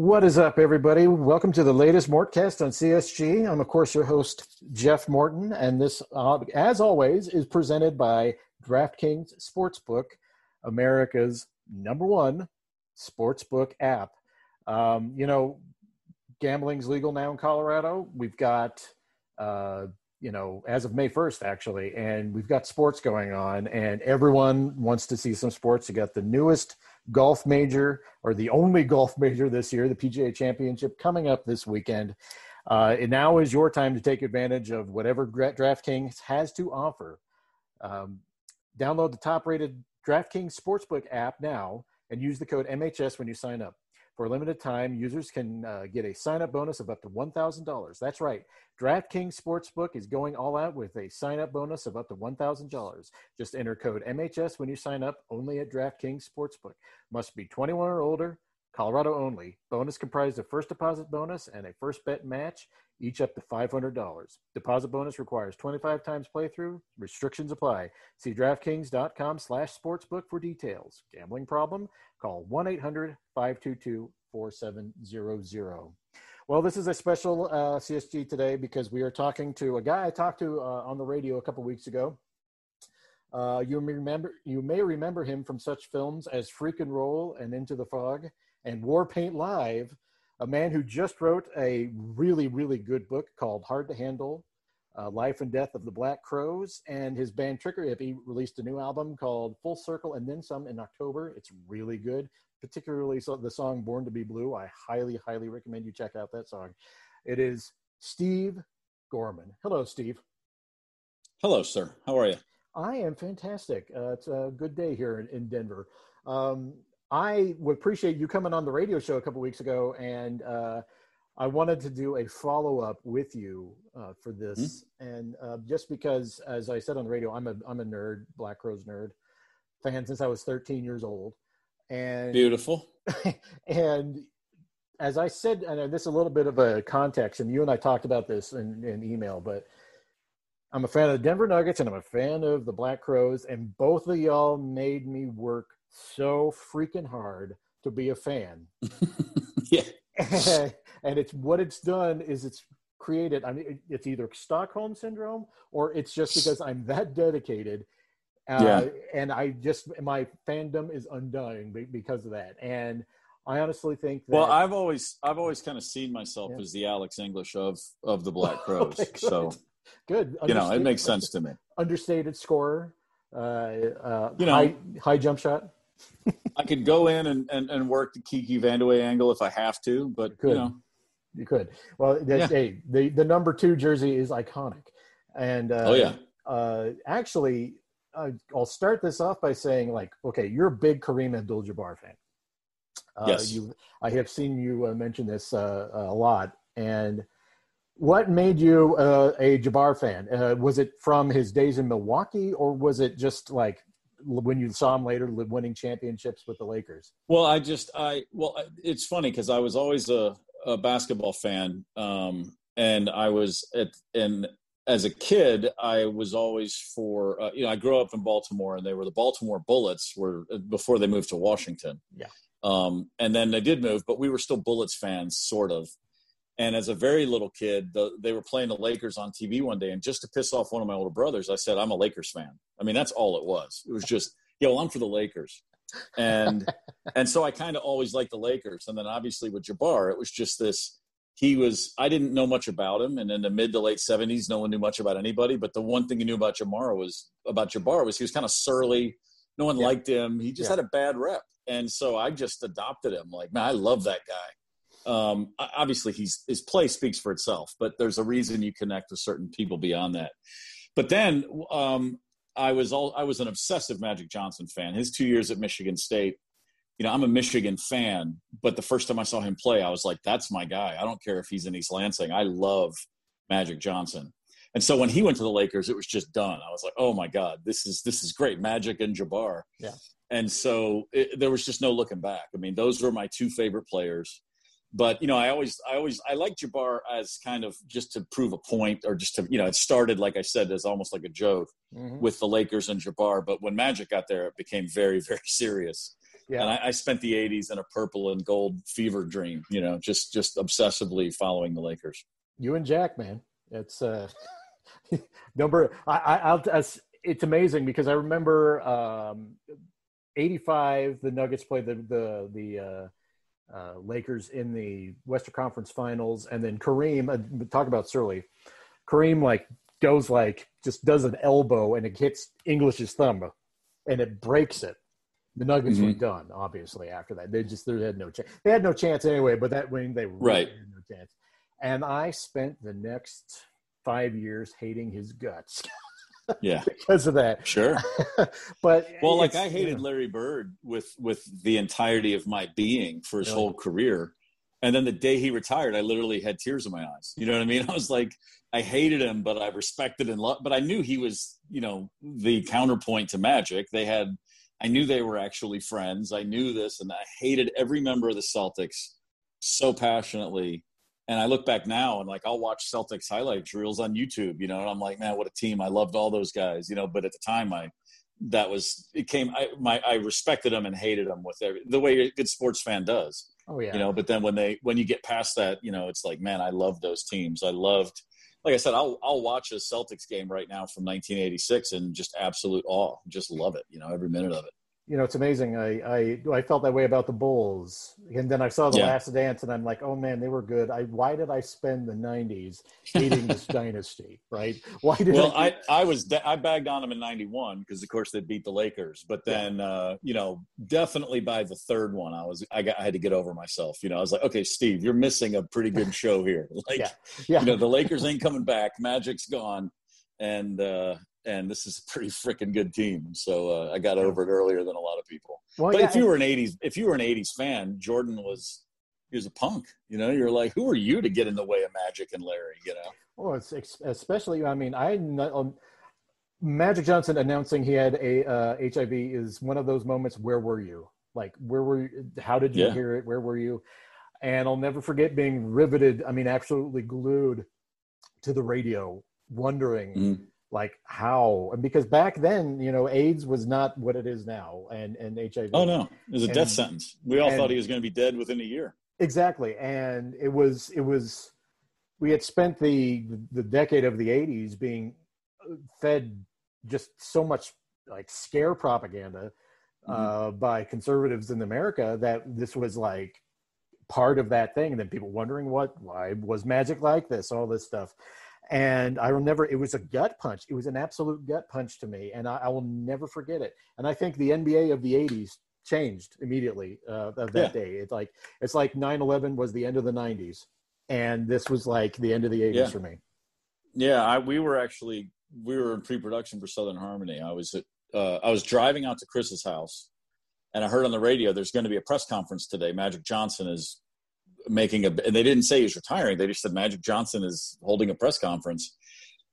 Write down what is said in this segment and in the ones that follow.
What is up, everybody? Welcome to the latest Mortcast on CSG. I'm, of course, your host, Jeff Morton, and this, uh, as always, is presented by DraftKings Sportsbook, America's number one sportsbook app. Um, you know, gambling's legal now in Colorado. We've got, uh, you know, as of May 1st, actually, and we've got sports going on, and everyone wants to see some sports. You got the newest golf major, or the only golf major this year, the PGA Championship, coming up this weekend. Uh, and now is your time to take advantage of whatever DraftKings has to offer. Um, download the top rated DraftKings Sportsbook app now and use the code MHS when you sign up. For a limited time, users can uh, get a sign up bonus of up to $1,000. That's right. DraftKings Sportsbook is going all out with a sign up bonus of up to $1,000. Just enter code MHS when you sign up only at DraftKings Sportsbook. Must be 21 or older, Colorado only. Bonus comprised of first deposit bonus and a first bet match, each up to $500. Deposit bonus requires 25 times playthrough. Restrictions apply. See DraftKings.com slash sportsbook for details. Gambling problem? Call 1-800-522-4700. Well, this is a special uh, CSG today because we are talking to a guy I talked to uh, on the radio a couple weeks ago. Uh, you remember you may remember him from such films as Freak and Roll and Into the Fog and War Paint Live, a man who just wrote a really, really good book called Hard to Handle uh, Life and Death of the Black Crowes. And his band Trigger Hippy released a new album called Full Circle and Then Some in October. It's really good, particularly so the song Born to Be Blue. I highly, highly recommend you check out that song. It is Steve Gorman. Hello, Steve. Hello, sir. How are you? I am fantastic. Uh, it's a good day here in, in Denver. Um, I would appreciate you coming on the radio show a couple weeks ago, and uh, I wanted to do a follow up with you uh, for this, mm-hmm. and uh, just because, as I said on the radio, I'm a I'm a nerd, Black Crowes nerd, fan since I was 13 years old, and beautiful, and as I said, and this is a little bit of a context, and you and I talked about this in, in email, but I'm a fan of the Denver Nuggets and I'm a fan of the Black Crowes, and both of y'all made me work so freaking hard to be a fan. yeah. And, it's what it's done is it's created, I mean, it's either Stockholm syndrome or it's just because I'm that dedicated. Uh, yeah. And I just, my fandom is undying because of that. And I honestly think that. Well, I've always, I've always kind of seen myself yeah. as the Alex English of, of the Black Crowes. Oh, so good. You know, it makes sense to me. Understated scorer, uh, uh, you know, high, high jump shot. I could go in and, and, and work the Kiki Vandeweghe angle if I have to, but you, you know. You could. Well, yeah. hey, the, the number two jersey is iconic. And uh, oh, yeah. Uh, actually, uh, I'll start this off by saying, like, okay, you're a big Kareem Abdul Jabbar fan. Uh, yes. You, I have seen you uh, mention this uh, a lot. And what made you uh, a Jabbar fan? Uh, was it from his days in Milwaukee, or was it just like when you saw him later winning championships with the Lakers? Well, I just I well, it's funny because I was always a, a basketball fan, um, and I was at and as a kid I was always for uh, you know I grew up in Baltimore and they were the Baltimore Bullets were uh, before they moved to Washington. Yeah. Um, and then they did move, but we were still Bullets fans, sort of. And as a very little kid, the, they were playing the Lakers on TV one day, and just to piss off one of my older brothers, I said, "I'm a Lakers fan." I mean, that's all it was. It was just, yeah, well, I'm for the Lakers, and and so I kind of always liked the Lakers. And then obviously with Jabbar, it was just this. He was. I didn't know much about him, and in the mid to late '70s, no one knew much about anybody. But the one thing you knew about Jabbar was about Jabbar was he was kind of surly. No one yeah. liked him. He just yeah. had a bad rep, and so I just adopted him. Like, man, I love that guy um, obviously he's his play speaks for itself, but there's a reason you connect with certain people beyond that. But then um, I was all I was an obsessive Magic Johnson fan. His two years at Michigan State, you know, I'm a Michigan fan, but the first time I saw him play, I was like, that's my guy. I don't care if he's in East Lansing. I love Magic Johnson. And so when he went to the Lakers, it was just done. I was like, oh my God, this is this is great. Magic and Jabbar. Yeah. And so it, there was just no looking back. I mean, those were my two favorite players but you know, I always, I always, I like Jabbar as kind of just to prove a point, or just to, you know, it started like I said as almost like a joke mm-hmm. with the Lakers and Jabbar, but when Magic got there, it became very, very serious. Yeah. And I, I, spent the '80s in a purple and gold fever dream. You know, just just obsessively following the Lakers. You and Jack, man, it's uh, number. I, I, I'll. It's amazing because I remember um, '85. The Nuggets played the the the. Uh, uh, Lakers in the Western Conference Finals, and then Kareem. Uh, talk about Surly. Kareem like goes like just does an elbow and it hits English's thumb, and it breaks it. The Nuggets mm-hmm. were done, obviously. After that, they just they had no chance. They had no chance anyway. But that wing they really right. had no chance. And I spent the next five years hating his guts. yeah. Because of that. Sure. But well like i hated larry bird with with the entirety of my being for his yeah. whole career. And then the day he retired i literally had tears in my eyes. You know what i mean? I was like i hated him but i respected and loved but i knew he was you know the counterpoint to magic. They had i knew they were actually friends. I knew this and i hated every member of the celtics so passionately and I look back now and like I'll watch Celtics highlight reels on YouTube, you know, and I'm like, man, what a team! I loved all those guys, you know. But at the time, I that was it came. I my I respected them and hated them with every the way a good sports fan does. Oh yeah, you know. But then when they when you get past that, you know, it's like, man, I love those teams. I loved. Like I said, I'll I'll watch a Celtics game right now from 1986 and just absolute awe, just love it, you know, every minute of it you know, it's amazing. I, I I felt that way about the Bulls, and then I saw the yeah. Last Dance, and I'm like, oh man, they were good. I why did I spend the '90s hating this dynasty? Right? Why did? Well, I I, I was I bagged on them in '91 because of course they beat the Lakers, but then yeah. uh, you know definitely by the third one, I was I got I had to get over myself. You know, I was like, okay, Steve, you're missing a pretty good show here. Like, yeah. yeah. you know, the Lakers ain't coming back, Magic's gone, and uh, and this is a pretty freaking good team. So uh, I got over it earlier than a lot of people. Well, but yeah, if you were an '80s, if you were an '80s fan, Jordan was he was a punk. You know, you're like, who are you to get in the way of Magic and Larry? You know. Well, it's especially. I mean, I um, Magic Johnson announcing he had a uh, HIV is one of those moments. Where were you? Like, where were you? How did you yeah. hear it? Where were you? And I'll never forget being riveted. I mean, absolutely glued to the radio, wondering. Mm like how? And because back then you know aids was not what it is now and and hiv oh no. It was a and, death sentence. We all and, thought he was going to be dead within a year. Exactly. And it was it was we had spent the the decade of the 80s being fed just so much like scare propaganda mm-hmm. uh, by conservatives in america that this was like part of that thing and then people wondering what why was magic like this all this stuff and I will never. It was a gut punch. It was an absolute gut punch to me, and I, I will never forget it. And I think the NBA of the '80s changed immediately uh, of that yeah. day. It's like it's like 9/11 was the end of the '90s, and this was like the end of the '80s yeah. for me. Yeah, I, we were actually we were in pre-production for Southern Harmony. I was at, uh, I was driving out to Chris's house, and I heard on the radio there's going to be a press conference today. Magic Johnson is making a and they didn't say he's retiring. They just said magic johnson is holding a press conference.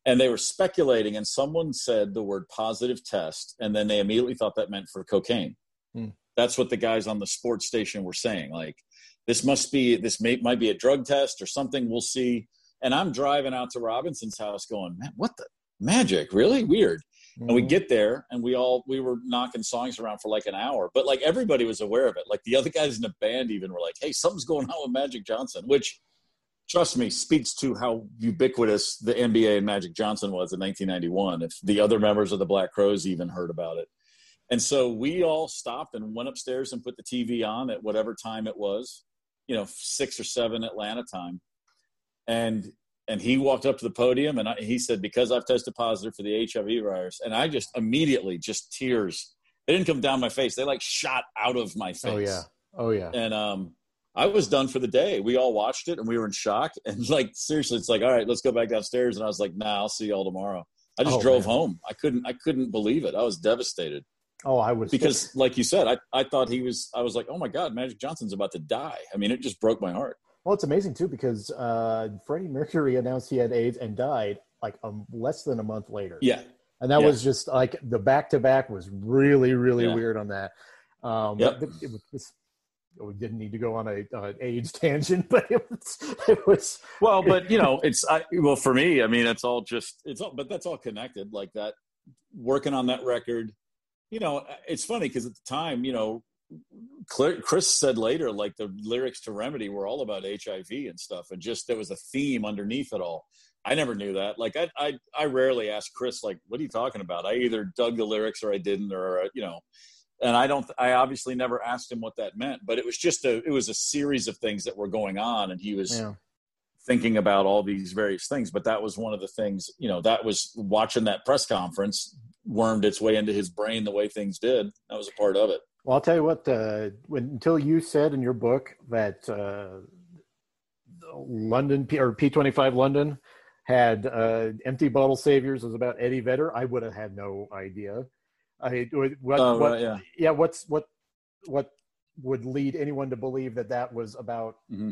And they were speculating and someone said the word positive test and then they immediately thought that meant for cocaine. Hmm. that's what the guys on the sports station were saying like this must be this may, might be a drug test or something we'll see. And i'm driving out to robinson's house going man what the magic really? Weird Mm-hmm. And we mm-hmm. get there and we all we were knocking songs around for like an hour, but like everybody was aware of it. Like the other guys in the band even were like, "Hey, something's going on with Magic Johnson," which trust me speaks to how ubiquitous the NBA and Magic Johnson was in 1991. If the other members of the Black Crowes even heard about it. And so we all stopped and went upstairs and put the TV on at whatever time it was, you know, six or seven Atlanta time. And and he walked up to the podium and I, he said, "Because I've tested positive for the HIV virus," and I just immediately just tears. They didn't come down my face; they like shot out of my face. Oh yeah, oh yeah. And um, I was done for the day. We all watched it and we were in shock. And like seriously, it's like, all right, let's go back downstairs. And I was like, Nah, I'll see y'all tomorrow. I just oh, drove man. home. I couldn't. I couldn't believe it. I was devastated. Oh, I was because, like you said, I I thought he was. I was like, oh my god, Magic Johnson's about to die. I mean, it just broke my heart. Well, it's amazing too because uh, Freddie Mercury announced he had AIDS and died like um, less than a month later. Yeah, and that yeah. was just like the back to back was really really yeah. weird on that. Um, yep. it, it was, we didn't need to go on a uh, AIDS tangent, but it was it was well. But you know, it's I, well for me. I mean, it's all just it's all, but that's all connected. Like that, working on that record. You know, it's funny because at the time, you know, Chris said later, like the lyrics to Remedy were all about HIV and stuff, and just there was a theme underneath it all. I never knew that. Like I, I, I rarely ask Chris, like, "What are you talking about?" I either dug the lyrics or I didn't, or uh, you know. And I don't. I obviously never asked him what that meant, but it was just a. It was a series of things that were going on, and he was yeah. thinking about all these various things. But that was one of the things. You know, that was watching that press conference wormed its way into his brain the way things did. That was a part of it. Well, I'll tell you what. Uh, when, until you said in your book that uh, London P, or P twenty five London had uh, empty bottle saviors was about Eddie Vedder, I would have had no idea. I what, oh, what right, yeah. yeah what's what what would lead anyone to believe that that was about mm-hmm.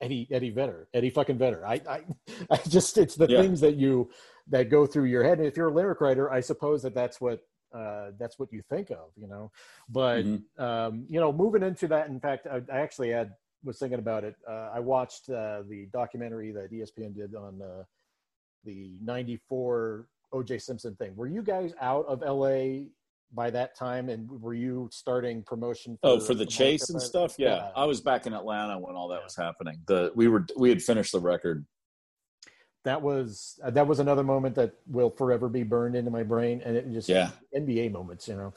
Eddie Eddie Vedder Eddie fucking Vedder. I I, I just it's the yeah. things that you that go through your head. And if you're a lyric writer, I suppose that that's what uh, that's what you think of, you know. But mm-hmm. um, you know, moving into that, in fact, I, I actually had was thinking about it. Uh, I watched uh, the documentary that ESPN did on uh, the '94 O.J. Simpson thing. Were you guys out of LA by that time, and were you starting promotion? For oh, for the chase and stuff. Yeah. yeah. I was back in Atlanta when all that yeah. was happening. The we were we had finished the record that was uh, that was another moment that will forever be burned into my brain and it just yeah. Nba moments you know?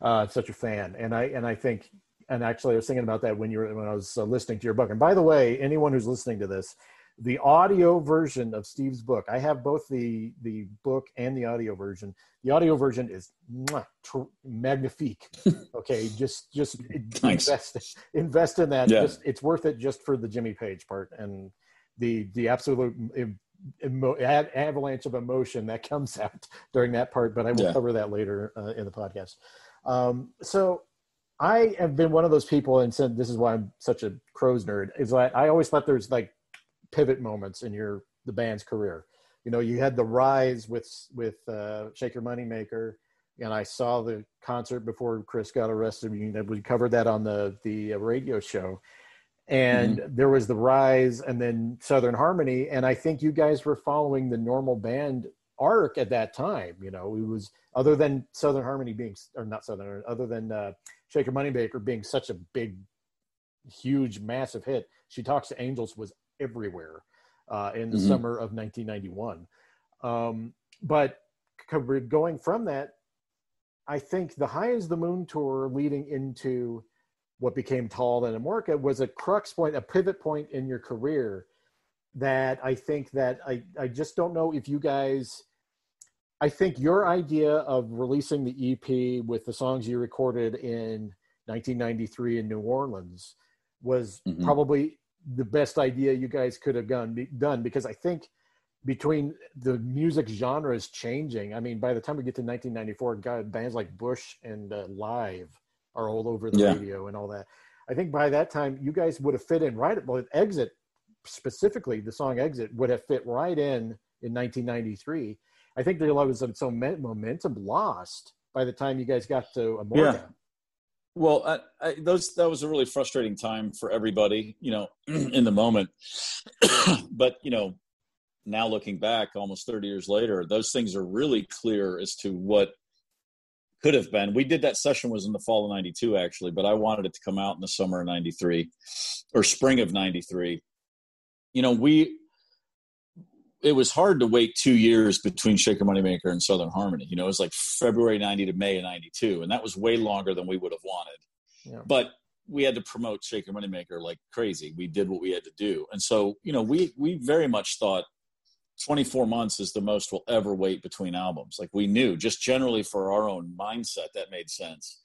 Uh such a fan and i and i think and actually i was thinking about that when you were when i was uh, listening to your book. And by the way anyone who's listening to this the audio version of steve's book i have both the the book and the audio version. The audio version is mwah, tr- magnifique. Okay just just invest invest in that. Yeah. just it's worth it just for the jimmy page part and the the absolute emo- avalanche of emotion that comes out during that part, but I will yeah. cover that later uh, in the podcast. Um, so I have been one of those people, and said this is why I'm such a crowes nerd. Is that I always thought there's like pivot moments in your the band's career. You know, you had the rise with with uh, Shake Your Money Maker, and I saw the concert before Chris got arrested. We covered that on the the radio show, and mm-hmm. there was the rise and then southern harmony and i think you guys were following the normal band arc at that time you know it was other than southern harmony being or not southern other than uh, shaker moneymaker being such a big huge massive hit she talks to angels was everywhere uh, in the mm-hmm. summer of 1991 um, but going from that i think the high as the moon tour leading into what became Tall and Amorica was a crux point, a pivot point in your career that I think that I, I just don't know if you guys I think your idea of releasing the EP with the songs you recorded in 1993 in New Orleans was mm-hmm. probably the best idea you guys could have done, done because I think between the music genres changing, I mean, by the time we get to 1994, God, bands like Bush and uh, Live are all over the yeah. radio and all that. I think by that time you guys would have fit in right. Well, Exit specifically, the song Exit would have fit right in in 1993. I think there was some momentum lost by the time you guys got to Amorica. Yeah. Well, I, I, those that was a really frustrating time for everybody, you know, in the moment. but you know, now looking back, almost 30 years later, those things are really clear as to what could have been. We did that session was in the fall of 92 actually, but I wanted it to come out in the summer of 93 or spring of 93. You know, we it was hard to wait 2 years between Shaker Moneymaker and Southern Harmony. You know, it was like February 90 to May of 92 and that was way longer than we would have wanted. Yeah. But we had to promote Shaker Moneymaker like crazy. We did what we had to do. And so, you know, we we very much thought 24 months is the most we'll ever wait between albums. Like we knew, just generally for our own mindset, that made sense.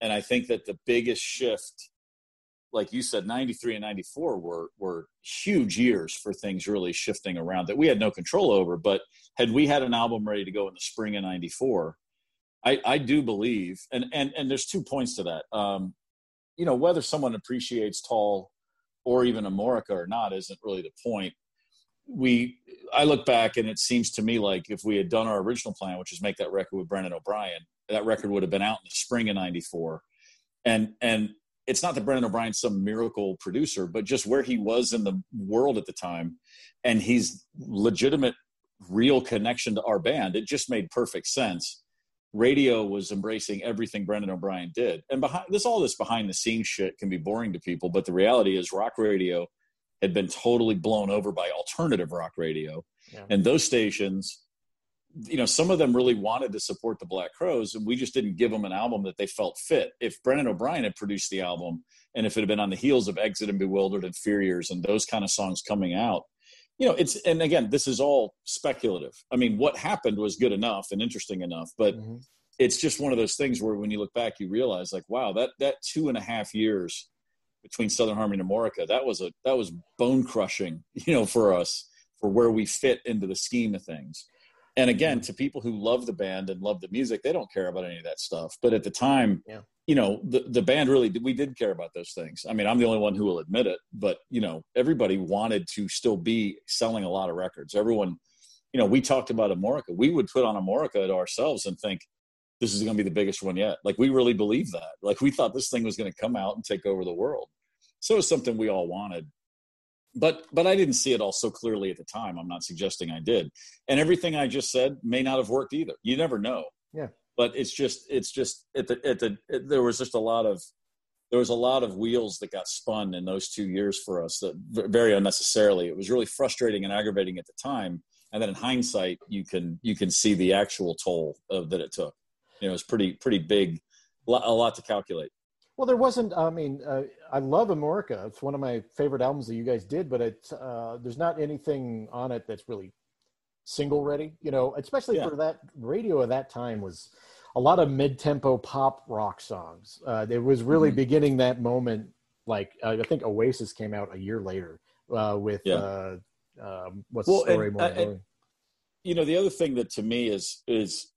And I think that the biggest shift, like you said, 93 and 94 were, were huge years for things really shifting around that we had no control over. But had we had an album ready to go in the spring of 94, I, I do believe, and, and, and there's two points to that. Um, you know, whether someone appreciates Tall or even Amorica or not isn't really the point we I look back and it seems to me like if we had done our original plan, which is make that record with Brendan O'Brien, that record would have been out in the spring of '94. And and it's not that Brendan O'Brien's some miracle producer, but just where he was in the world at the time, and he's legitimate, real connection to our band. It just made perfect sense radio was embracing everything Brendan O'Brien did. And behind this, all this behind the scenes shit can be boring to people, but the reality is rock radio had been totally blown over by alternative rock radio. Yeah. And those stations, you know, some of them really wanted to support the Black Crowes, and we just didn't give them an album that they felt fit. If Brendan O'Brien had produced the album, and if it had been on the heels of Exit and Bewildered and and those kind of songs coming out, you know, it's and again, this is all speculative. I mean, what happened was good enough and interesting enough, but mm-hmm. it's just one of those things where when you look back, you realize like, wow, that that two and a half years between Southern Harmony and Amorica, that was a that was bone crushing, you know, for us for where we fit into the scheme of things. And again, to people who love the band and love the music, they don't care about any of that stuff. But at the time, yeah. you know, the, the band really, we did care about those things. I mean, I'm the only one who will admit it, but, you know, everybody wanted to still be selling a lot of records. Everyone, you know, we talked about Amorica. We would put on Amorica to ourselves and think, this is going to be the biggest one yet. Like, we really believed that. Like, we thought this thing was going to come out and take over the world. So it was something we all wanted but but I didn't see it all so clearly at the time. I'm not suggesting I did. And everything I just said may not have worked either. You never know. Yeah. But it's just it's just at the at the it, there was just a lot of there was a lot of wheels that got spun in those two years for us that very unnecessarily. It was really frustrating and aggravating at the time. And then in hindsight, you can you can see the actual toll of, that it took. You know, it was pretty pretty big, a lot to calculate. Well, there wasn't. I mean, uh, I love Amorica. It's one of my favorite albums that you guys did, but it's uh, there's not anything on it that's really single ready. You know, especially yeah. for that radio of that time was a lot of mid-tempo pop rock songs. Uh, it was really mm-hmm. beginning that moment. Like I think Oasis came out a year later uh, with yeah. uh, um, what's well, the story? And, and, you know, the other thing that to me is is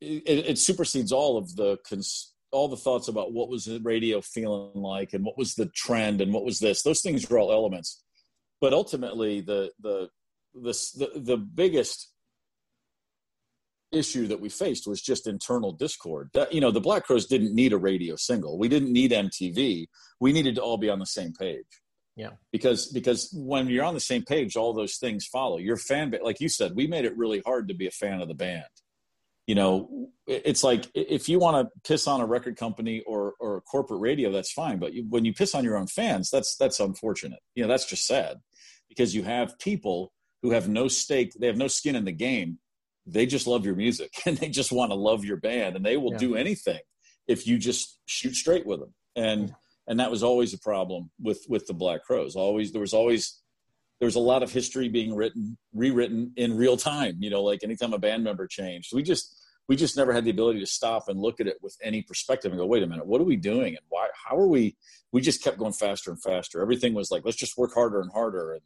it, it supersedes all of the cons- all the thoughts about what was the radio feeling like and what was the trend and what was this those things are all elements. But ultimately the the the the, the biggest issue that we faced was just internal discord. That you know the black crowes didn't need a radio single. We didn't need mtv we needed to all be on the same page. Yeah. Because because when you're on the same page all those things follow. Your fan base like you said we made it really hard to be a fan of the band you know it's like if you want to piss on a record company or or a corporate radio that's fine but you, when you piss on your own fans that's that's unfortunate. You know that's just sad because you have people who have no stake they have no skin in the game. They just love your music and they just want to love your band and they will yeah. do anything if you just shoot straight with them. And yeah. and that was always a problem with with the black crowes. Always there was always there was a lot of history being written rewritten in real time you know like anytime a band member changed. We just we just never had the ability to stop and look at it with any perspective and go, wait a minute, what are we doing? And why, how are we, we just kept going faster and faster. Everything was like, let's just work harder and harder. And,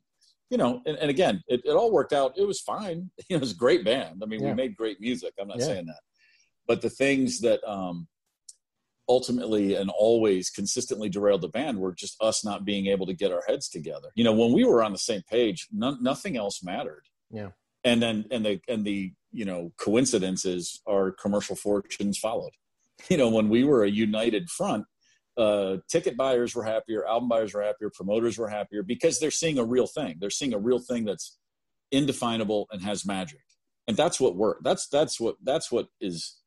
you know, and, and again, it, it all worked out. It was fine. It was a great band. I mean, yeah. we made great music. I'm not yeah. saying that, but the things that, um, ultimately and always consistently derailed the band were just us not being able to get our heads together. You know, when we were on the same page, no, nothing else mattered. Yeah. And then, and the, and the, you know coincidences our commercial fortunes followed you know when we were a united front uh, ticket buyers were happier album buyers were happier promoters were happier because they're seeing a real thing they're seeing a real thing that's indefinable and has magic and that's what work that's that's what that's what is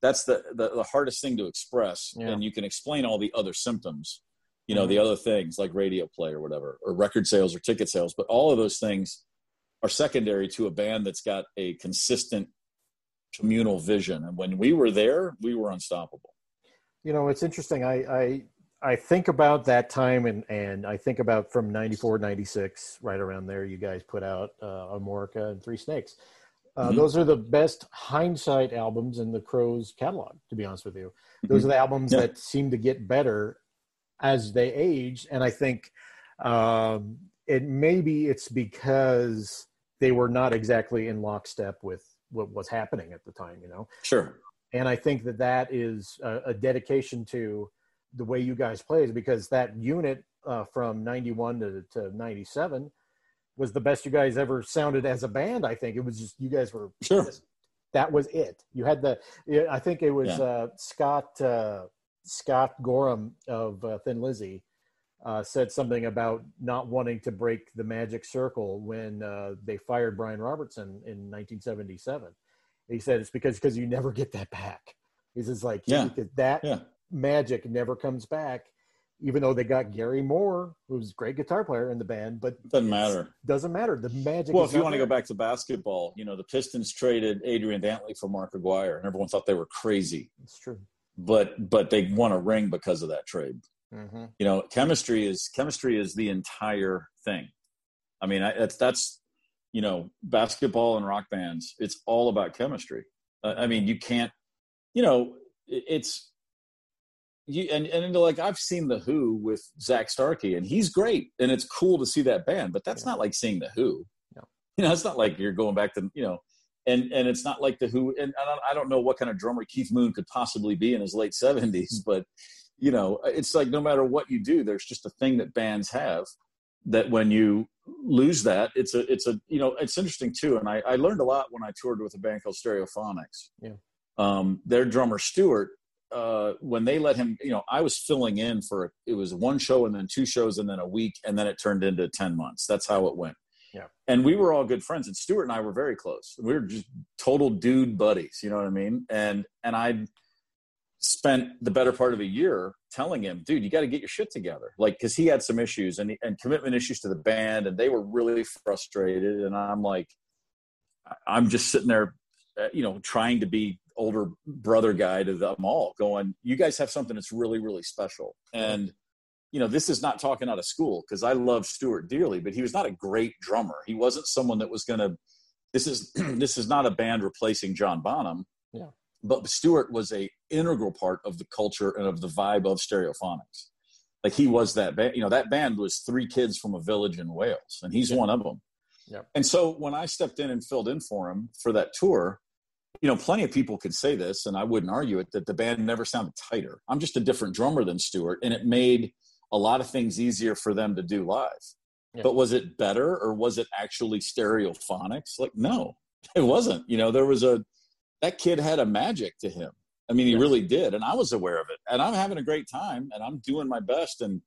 that's the the, the hardest thing to express yeah. and you can explain all the other symptoms you know mm-hmm. the other things like radio play or whatever or record sales or ticket sales but all of those things are secondary to a band that's got a consistent communal vision. And when we were there, we were unstoppable. You know, it's interesting. I, I, I think about that time and, and I think about from 94, 96, right around there, you guys put out uh, Amorica and Three Snakes. Uh, mm-hmm. Those are the best hindsight albums in the Crowes catalog, to be honest with you. Those mm-hmm. are the albums yeah. that seem to get better as they age. And I think um, it maybe it's because they were not exactly in lockstep with what was happening at the time, you know? Sure. And I think that that is a, a dedication to the way you guys played because that unit uh, from 91 to, to 97 was the best you guys ever sounded as a band. I think it was just, you guys were, sure. that was it. You had the, I think it was yeah. uh, Scott, uh, Scott Gorham of uh, Thin Lizzy uh, said something about not wanting to break the magic circle when uh, they fired Brian Robertson in 1977. He said it's because because you never get that back. He says like yeah. that yeah. magic never comes back. Even though they got Gary Moore, who's a great guitar player in the band, but doesn't matter. Doesn't matter. The magic. Well, if you want to go back to basketball, you know the Pistons traded Adrian Dantley for Mark Aguirre, and everyone thought they were crazy. It's true. But but they won a ring because of that trade. Mm-hmm. You know, chemistry is chemistry is the entire thing. I mean, I, that's that's you know, basketball and rock bands. It's all about chemistry. Uh, I mean, you can't. You know, it, it's you and and like I've seen the Who with Zak Starkey, and he's great, and it's cool to see that band. But that's yeah. not like seeing the Who. No. You know, it's not like you're going back to you know, and and it's not like the Who. And I don't, I don't know what kind of drummer Keith Moon could possibly be in his late seventies, but you know, it's like no matter what you do, there's just a thing that bands have that when you lose that, it's a it's a you know it's interesting too. And I, I learned a lot when I toured with a band called Stereophonics. Yeah. Um, their drummer stuart uh, when they let him, you know, I was filling in for it was one show and then two shows and then a week and then it turned into ten months. That's how it went. Yeah. And we were all good friends, and stuart and I were very close. We were just total dude buddies. You know what I mean? And and I spent the better part of a year telling him, dude, you got to get your shit together. Like, because he had some issues and and commitment issues to the band, and they were really frustrated. And I'm like, I'm just sitting there, uh, you know, trying to be older brother guy to them all going you guys have something that's really really special and you know this is not talking out of school because i love stuart dearly but he was not a great drummer he wasn't someone that was going to this is this is not a band replacing john bonham but Stuart was a integral part of the culture and of the vibe of stereophonics like he was that band you know that band was three kids from a village in wales and he's yeah. one of them yeah. and so when i stepped in and filled in for him for that tour you know, plenty of people could say this, and I wouldn't argue it, that the band never sounded tighter. I'm just a different drummer than Stuart, and it made a lot of things easier for them to do live. Yeah. But was it better or was it actually stereophonics? Like, no, it wasn't. You know, there was a, that kid had a magic to him. I mean, he really did. And I was aware of it. And I'm having a great time and I'm doing my best. And,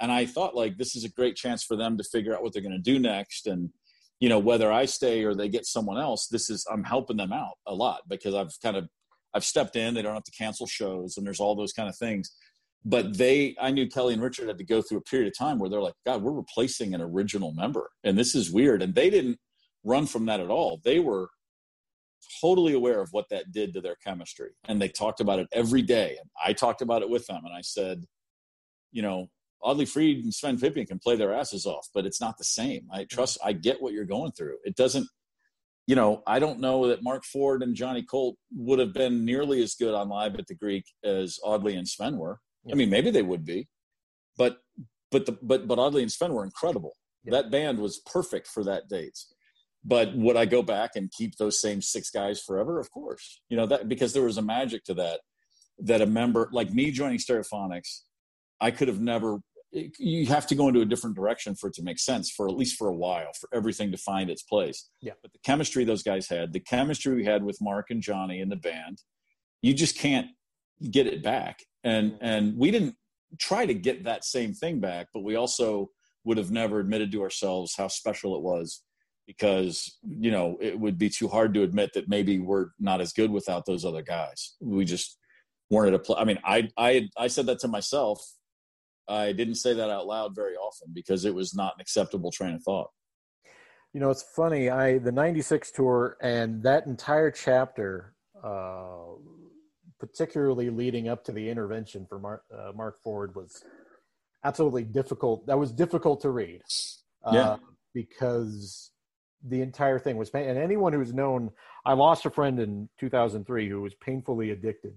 and I thought like this is a great chance for them to figure out what they're going to do next. And, you know whether i stay or they get someone else this is i'm helping them out a lot because i've kind of i've stepped in they don't have to cancel shows and there's all those kind of things but they i knew kelly and richard had to go through a period of time where they're like god we're replacing an original member and this is weird and they didn't run from that at all they were totally aware of what that did to their chemistry and they talked about it every day and i talked about it with them and i said you know Audley Freed and Sven Pipien can play their asses off, but it's not the same. I mm-hmm. trust, I get what you're going through. It doesn't, you know, I don't know that Mark Ford and Johnny Colt would have been nearly as good on live at the Greek as Audley and Sven were. Yeah. I mean, maybe they would be, but but the but but Audley and Sven were incredible. Yeah. That band was perfect for that dates. But would I go back and keep those same six guys forever? Of course, you know that because there was a magic to that. That a member like me joining Stereophonics, I could have never you have to go into a different direction for it to make sense for at least for a while for everything to find its place yeah but the chemistry those guys had the chemistry we had with mark and johnny in the band you just can't get it back and mm-hmm. and we didn't try to get that same thing back but we also would have never admitted to ourselves how special it was because you know it would be too hard to admit that maybe we're not as good without those other guys we just weren't at a pl- i mean i i i said that to myself I didn't say that out loud very often because it was not an acceptable train of thought. You know, it's funny. I the '96 tour and that entire chapter, uh, particularly leading up to the intervention for Mark, uh, Mark Ford, was absolutely difficult. That was difficult to read, uh, yeah, because the entire thing was pain. And anyone who's known, I lost a friend in 2003 who was painfully addicted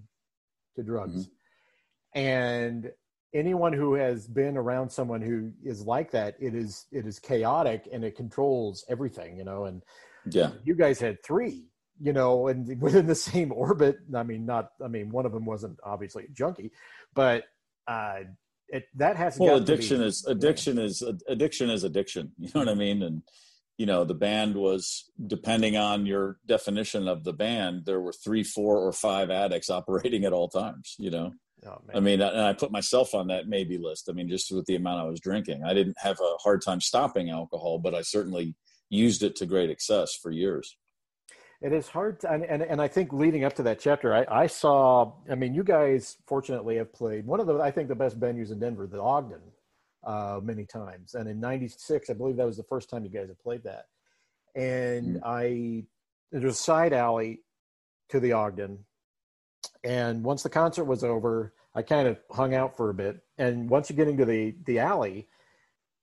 to drugs, mm-hmm. and anyone who has been around someone who is like that it is it is chaotic and it controls everything you know and yeah you guys had three you know and within the same orbit i mean not i mean one of them wasn't obviously a junkie but uh it that has well addiction be, is addiction yeah. is addiction is addiction you know what i mean and you know the band was depending on your definition of the band there were three four or five addicts operating at all times you know Oh, I mean, and I put myself on that maybe list. I mean, just with the amount I was drinking, I didn't have a hard time stopping alcohol, but I certainly used it to great excess for years. It is hard, to, and, and and I think leading up to that chapter, I, I saw. I mean, you guys fortunately have played one of the I think the best venues in Denver, the Ogden, uh, many times. And in '96, I believe that was the first time you guys had played that. And mm-hmm. I there's a side alley to the Ogden, and once the concert was over, I kind of hung out for a bit. And once you get into the the alley,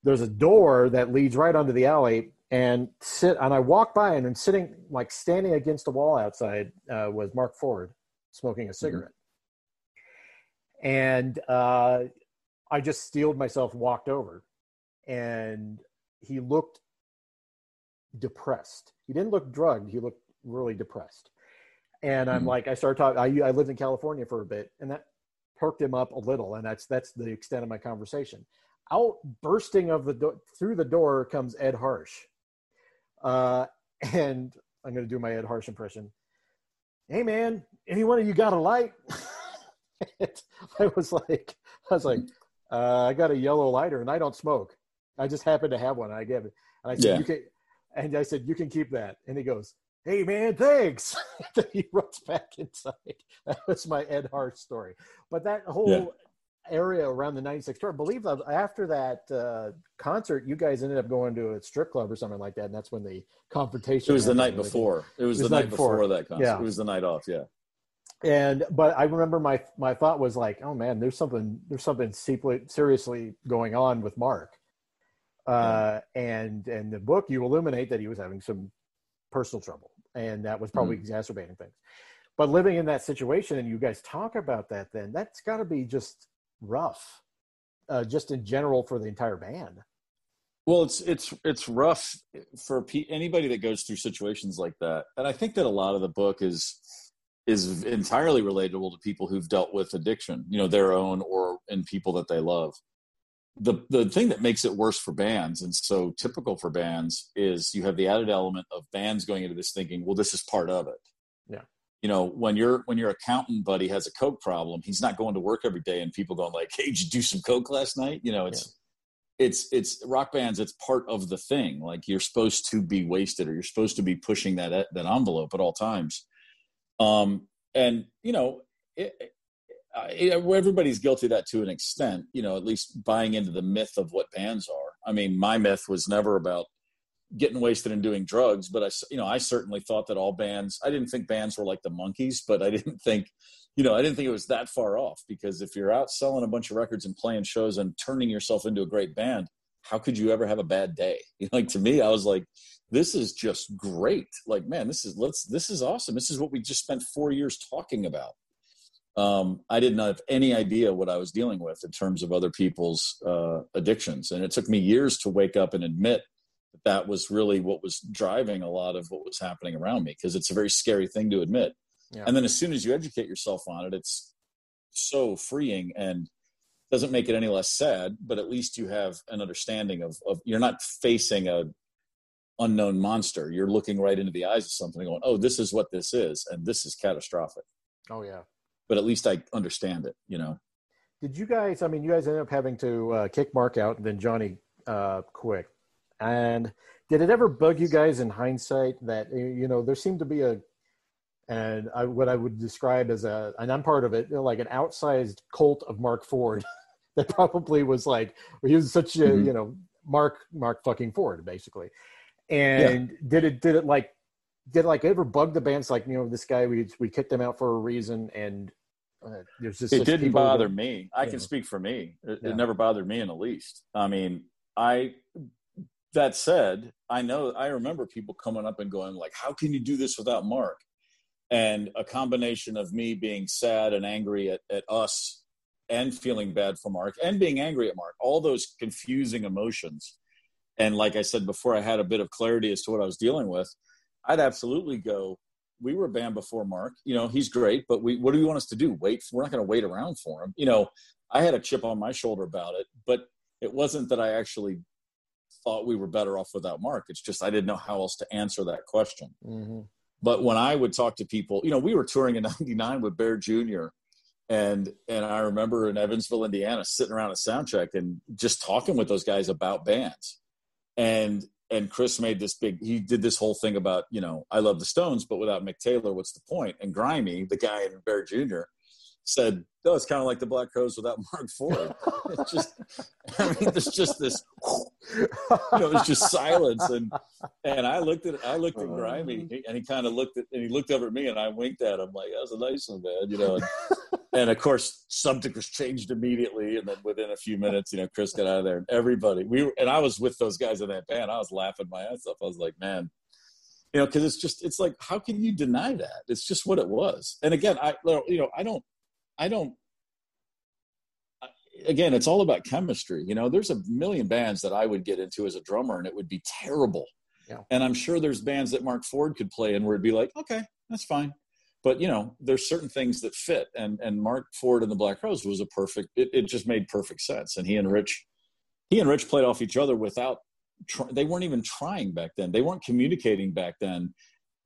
there's a door that leads right onto the alley and sit and I walked by and, and sitting like standing against the wall outside uh, was Mark Ford smoking a mm-hmm. cigarette. Mm-hmm. And uh, I just steeled myself, walked over, and he looked depressed. He didn't look drugged. He looked really depressed. And I'm mm-hmm. like, I started talking. I, I lived in California for a bit, and that perked him up a little. And that's that's the extent of my conversation. Out bursting of the do- through the door comes Ed Harsch, uh, and I'm going to do my Ed Harsch impression. Hey, man, any one of you got a light? I was like, I was like, uh, I got a yellow lighter and I don't smoke. I just happen to have one. I gave it. And I said, yeah. you can, and I said, you can keep that. And he goes, hey man, thanks. then he runs back inside. That was my Ed Harsch story. But that whole yeah area around the 96 tour. I believe that after that uh, concert, you guys ended up going to a strip club or something like that. And that's when the confrontation. It was the night before. It was, it was the night before. before that concert. Yeah. It was the night off. Yeah. And, but I remember my, my thought was like, oh man, there's something, there's something seriously going on with Mark. Uh, and, and the book, you illuminate that he was having some personal trouble and that was probably mm-hmm. exacerbating things but living in that situation and you guys talk about that then that's got to be just rough, uh, just in general for the entire band. Well, it's it's it's rough for anybody that goes through situations like that, and I think that a lot of the book is is entirely relatable to people who've dealt with addiction, you know, their own or in people that they love. The the thing that makes it worse for bands and so typical for bands is you have the added element of bands going into this thinking, well, this is part of it. Yeah you know when your when your accountant buddy has a coke problem he's not going to work every day and people going like hey did you do some coke last night you know it's yeah. it's it's rock bands it's part of the thing like you're supposed to be wasted or you're supposed to be pushing that that envelope at all times um and you know it, it, everybody's guilty of that to an extent you know at least buying into the myth of what bands are. I mean my myth was never about getting wasted and doing drugs but i you know i certainly thought that all bands i didn't think bands were like the Monkees but i didn't think you know i didn't think it was that far off because if you're out selling a bunch of records and playing shows and turning yourself into a great band how could you ever have a bad day? Like to me i was like this is just great like man this is let's this is awesome this is what we just spent four years talking about um, I didn't have any idea what I was dealing with in terms of other people's uh, addictions. And it took me years to wake up and admit that that was really what was driving a lot of what was happening around me because it's a very scary thing to admit. Yeah. And then as soon as you educate yourself on it, it's so freeing and doesn't make it any less sad, but at least you have an understanding of, of you're not facing a unknown monster. You're looking right into the eyes of something going, oh, this is what this is. And this is catastrophic. Oh yeah. But at least I understand it, you know? Did you guys, I mean, you guys ended up having to uh, kick Mark out and then Johnny uh, quit. And did it ever bug you guys in hindsight that you know there seemed to be a and I, what I would describe as a and I'm part of it like an outsized cult of Mark Ford that probably was like he was such a mm-hmm. you know Mark Mark fucking Ford basically. And yeah. did it did it like did it like ever bug the bands like you know this guy we we kicked him out for a reason and uh, there's just it didn't bother that, me. I can know. speak for me. It, yeah. it never bothered me in the least. I mean, I that said, I know I remember people coming up and going like, "How can you do this without Mark?" And a combination of me being sad and angry at, at us, and feeling bad for Mark, and being angry at Mark, all those confusing emotions. And like I said before, I had a bit of clarity as to what I was dealing with. I'd absolutely go. We were banned before Mark. You know, he's great, but we what do you want us to do? Wait? We're not going to wait around for him. You know, I had a chip on my shoulder about it, but it wasn't that I actually thought we were better off without Mark. It's just I didn't know how else to answer that question. Mm-hmm. But when I would talk to people, you know, we were touring in '99 with Bare Jr. and and I remember in Evansville, Indiana, sitting around a sound check and just talking with those guys about bands. And and Chris made this big. He did this whole thing about you know I love the Stones, but without Mick Taylor, what's the point? And Grimy, the guy in Bare Jr., said, "No, it's kind of like the Black Crowes without Mark Ford." it's just, I mean, there's just this, you know, it's just silence, and and I looked at I looked at uh-huh. Grimy, and he kind of looked at and he looked over at me, and I winked at him like, "That was a nice one, man," you know. And, and of course, subject was changed immediately, and then within a few minutes, you know, Chris got out of there, and everybody we were, and I was with those guys in that band. I was laughing my ass off. I was like, man you know because it's just it's like how can you deny that it's just what it was and again i you know i don't I don't. Again, it's all about chemistry. You know, there's a million bands that I would get into as a drummer, and it would be terrible. Yeah. And I'm sure there's bands that Marc Ford could play in where it'd be like, okay, that's fine. But you know, there's certain things that fit, and and Marc Ford and the Black Crowes was a perfect. It, it just made perfect sense. And he and Rich, he and Rich played off each other without. They weren't even trying back then. They weren't communicating back then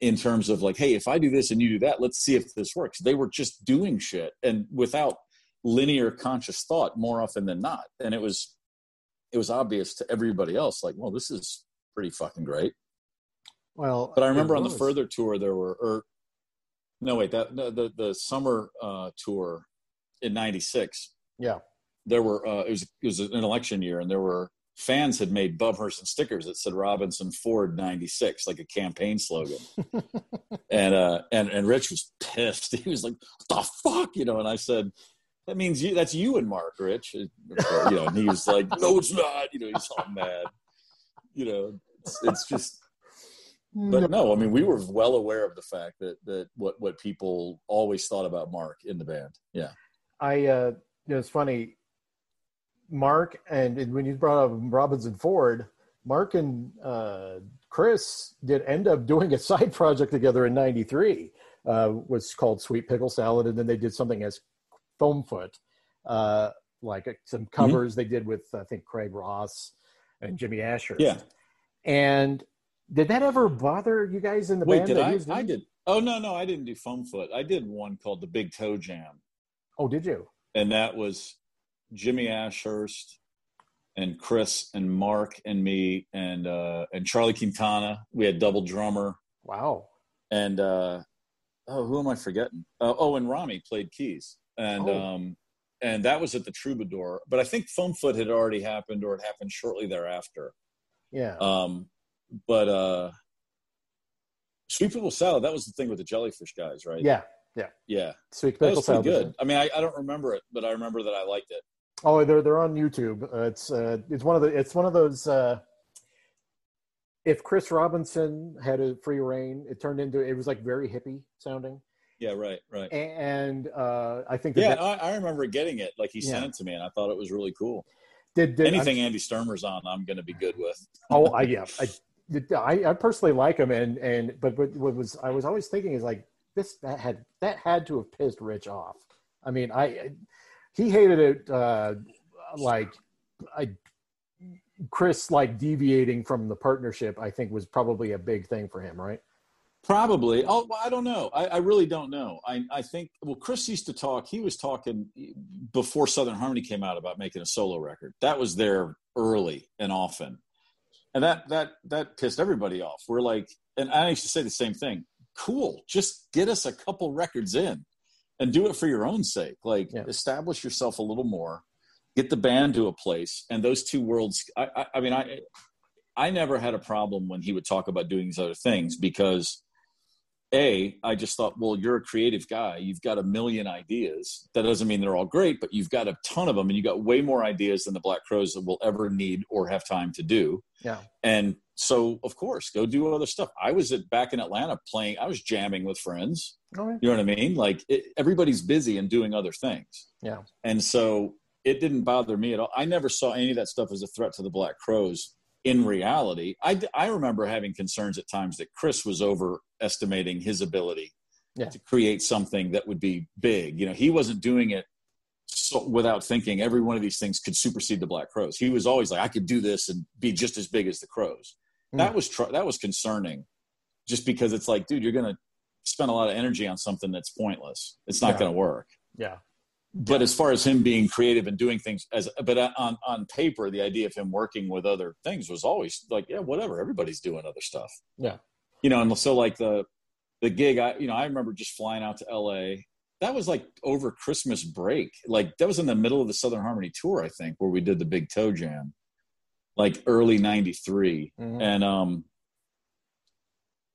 in terms of like, hey, if I do this and you do that, let's see if this works. They were just doing shit and without linear conscious thought more often than not. And it was it was obvious to everybody else, like, well, this is pretty fucking great. Well, but I remember on the further tour there were, or no, wait, that the the, the summer uh, tour in '96. Yeah, there were uh, it was it was an election year, and there were fans had made Bumhurst stickers that said Robinson Ford 96, like a campaign slogan. and, uh, and, and Rich was pissed. He was like, the fuck, you know? And I said, that means you, that's you and Mark, Rich. You know, and he was like, no, it's not, you know, he's all mad, you know, it's, it's just, but no, I mean, we were well aware of the fact that, that what, what people always thought about Mark in the band. Yeah. I, uh, know, it's funny Mark and, when you brought up Robinson Ford, Mark and uh, Chris did end up doing a side project together in '93. Uh, was called Sweet Pickle Salad, and then they did something as Foamfoot, uh, like uh, some mm-hmm. covers mm-hmm. they did with I think Craig Ross and Jimmy Asher. Yeah. And did that ever bother you guys in the Wait, band? Did I? I did. Oh no, no, I didn't do Foamfoot. I did one called the Big Toe Jam. Oh, did you? And that was Jimmy Ashhurst and Chris and Mark and me and uh, and Charlie Quintana. We had double drummer. Wow. And uh, oh, who am I forgetting? Uh, oh, and Rami played keys, and oh. um, and that was at the Troubadour. But I think Foamfoot had already happened, or it happened shortly thereafter. Yeah. Um, but uh, Sweet Pickle Salad. That was the thing with the jellyfish guys, right? Yeah. Yeah. Yeah. Sweet Pickle Salad. Good. I mean, I, I don't remember it, but I remember that I liked it. Oh, they're they're on YouTube. Uh, it's uh, it's one of the it's one of those. Uh, if Chris Robinson had a free reign, it turned into it was like very hippie sounding. Yeah, right, right. And uh, I think yeah, I, I, remember getting it. Like he yeah. sent it to me, and I thought it was really cool. Did, did anything I, Andy Sturmer's on, I'm going to be good with. oh, I, yeah, I, I, I personally like him, and and but, but what was I was always thinking is like this that had that had to have pissed Rich off. I mean, I he hated it uh, like I Chris like deviating from the partnership. I think was probably a big thing for him, right? Probably. Oh, I don't know. I, I, really don't know. I, I think. Well, Chris used to talk. He was talking before Southern Harmony came out about making a solo record. That was there early and often, and that that that pissed everybody off. We're like, and I used to say the same thing. Cool, just get us a couple records in and do it for your own sake. Like yeah. establish yourself a little more, get the band to a place, and those two worlds. I, I, I mean, I I never had a problem when he would talk about doing these other things because a i just thought well you're a creative guy you've got a million ideas that doesn't mean they're all great but you've got a ton of them and you got way more ideas than the black crowes will ever need or have time to do yeah and so of course go do other stuff. I was at back in atlanta playing i was jamming with friends. Oh, you know what i mean? Like it, everybody's busy and doing other things. Yeah. And so it didn't bother me at all. I never saw any of that stuff as a threat to the black crowes in reality, I, I remember having concerns at times that Chris was overestimating his ability yeah. to create something that would be big. You know, he wasn't doing it so, without thinking every one of these things could supersede the Black Crowes. He was always like, I could do this and be just as big as the Crowes. That was tr- that was concerning, just because it's like, dude, you're gonna spend a lot of energy on something that's pointless. It's not yeah. gonna work. Yeah. but as far as him being creative and doing things as but uh, on on paper the idea of him working with other things was always like yeah whatever everybody's doing other stuff yeah you know and so like the the gig i you know i remember just flying out to la that was like over christmas break like that was in the middle of the southern harmony tour i think where we did the big toe jam like early 93 mm-hmm. and um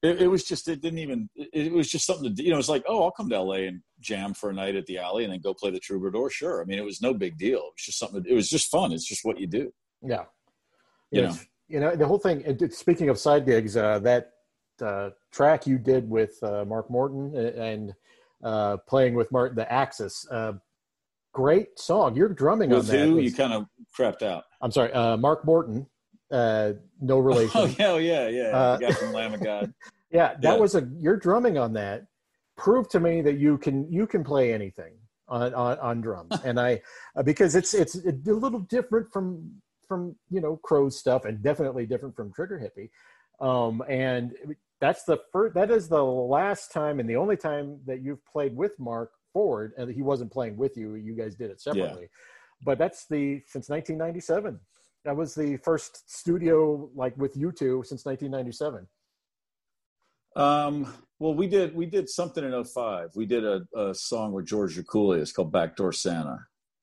it, it, was just it didn't even it, was just something to you know it's like oh i'll come to la and jam for a night at the alley and then go play the troubadour. Sure. I mean it was no big deal. It was just something it was just fun. It's just what you do. Yeah. You know? you know the whole thing speaking of side gigs uh, that uh, track you did with uh, mark morton and uh, playing with martin the axis uh, great song. You're drumming with on that. who? you kind of crept out i'm sorry uh, mark morton uh, no relation. Oh hell yeah, yeah. Uh, from Lamb of God. Yeah, that yeah. was a you're drumming on that. Prove to me that you can you can play anything on on, on drums, and I uh, because it's it's a little different from from you know Crow's stuff, and definitely different from Trigger Hippy. Um, and that's the first that is the last time and the only time that you've played with Marc Ford, and he wasn't playing with you. You guys did it separately. Yeah. But that's the since 1997 that was the first studio like with you two since 1997 um, well we did we did something in 05 we did a, a song with george Drakoulias. it's called backdoor santa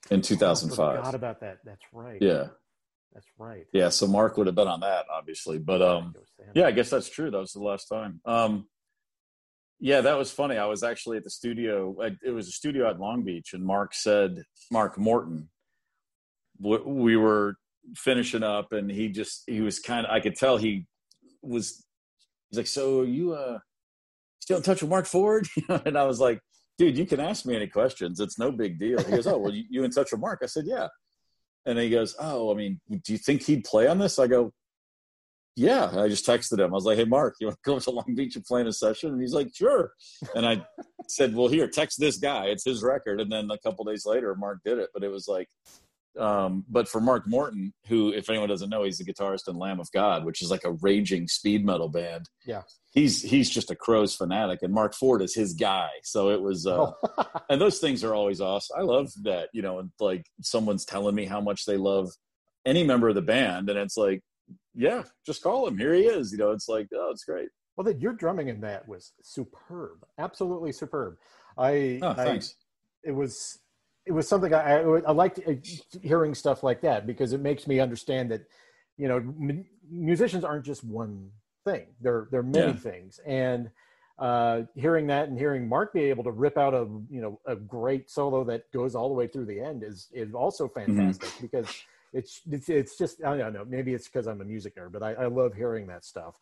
in 2005 oh, I forgot about that. That's right. Yeah. That's right. Yeah so mark would have been on that obviously but um yeah i guess that's true. That was the last time. Um yeah that was funny. I was actually at the studio it was a studio at long beach and mark said mark morton we were finishing up and he just he was kind of I could tell he was he's like, So you uh still in touch with Marc Ford? and I was like, dude, you can ask me any questions. It's no big deal. He goes, Oh, well you, you in touch with Mark? I said, Yeah. And he goes, Oh, I mean, do you think he'd play on this? I go, yeah, I just texted him. I was like, "Hey, Mark, you want to go to Long Beach and play in a session?" And he's like, "Sure." And I said, "Well, here, text this guy. It's his record." And then a couple days later, Mark did it. But it was like, um, but for Mark Morton, who, if anyone doesn't know, he's the guitarist in Lamb of God, which is like a raging speed metal band. Yeah, he's he's just a Crowes fanatic, and Marc Ford is his guy. So it was, uh, oh. and those things are always awesome. I love that, you know, and like someone's telling me how much they love any member of the band, and it's like, yeah, just call him. Here he is. You know, it's like, oh, it's great. Well, that your drumming in that was superb, absolutely superb. I, oh, thanks. I, it was it was something I, I liked uh, hearing stuff like that because it makes me understand that, you know, m- musicians aren't just one thing. They're they're many yeah. things, and uh, hearing that and hearing Mark be able to rip out a you know a great solo that goes all the way through the end is is also mm-hmm. fantastic mm-hmm. because it's, it's it's just I don't know maybe it's because I'm a music nerd, but I, I love hearing that stuff.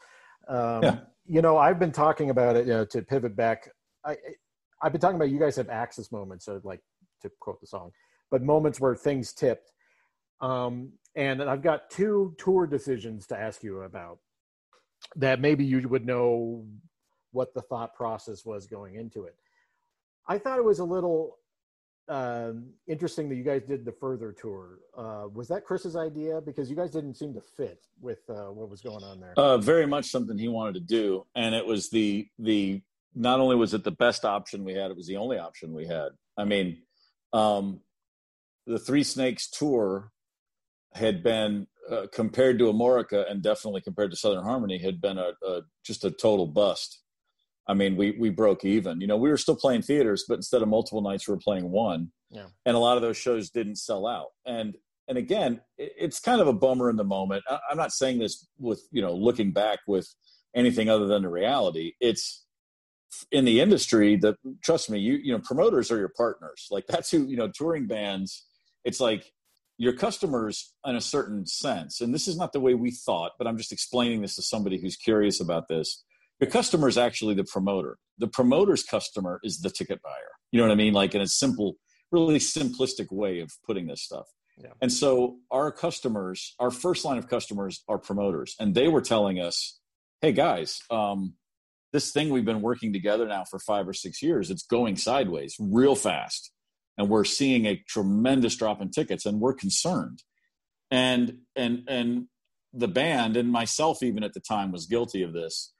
Um, yeah. You know, I've been talking about it you know, to pivot back. I I've been talking about you guys have axis moments, so like to quote the song, but moments where things tipped. Um, and I've got two tour decisions to ask you about that maybe you would know what the thought process was going into it. I thought it was a little um, interesting that you guys did the further tour. Uh, was that Chris's idea? Because you guys didn't seem to fit with uh, what was going on there. Uh, very much something he wanted to do, and it was the the. Not only was it the best option we had, it was the only option we had. I mean, um, the Three Snakes tour had been uh, compared to Amorica and definitely compared to Southern Harmony had been a, a, just a total bust. I mean, we we broke even. You know, we were still playing theaters, but instead of multiple nights, we were playing one. Yeah. And a lot of those shows didn't sell out. And and again, it, it's kind of a bummer in the moment. I, I'm not saying this with you know looking back with anything other than the reality. It's in the industry that trust me you you know promoters are your partners. Like that's who you know touring bands it's like your customers in a certain sense. And this is not the way we thought but i'm just explaining this to somebody who's curious about this. Your customer is actually the promoter. The promoter's customer is the ticket buyer. You know what i mean? Like in a simple really simplistic way of putting this stuff. Yeah. and so our customers our first line of customers are promoters. And they were telling us hey guys um, this thing we've been working together now for five or six years, it's going sideways real fast. And we're seeing a tremendous drop in tickets and we're concerned. And and and the band and myself even at the time was guilty of this.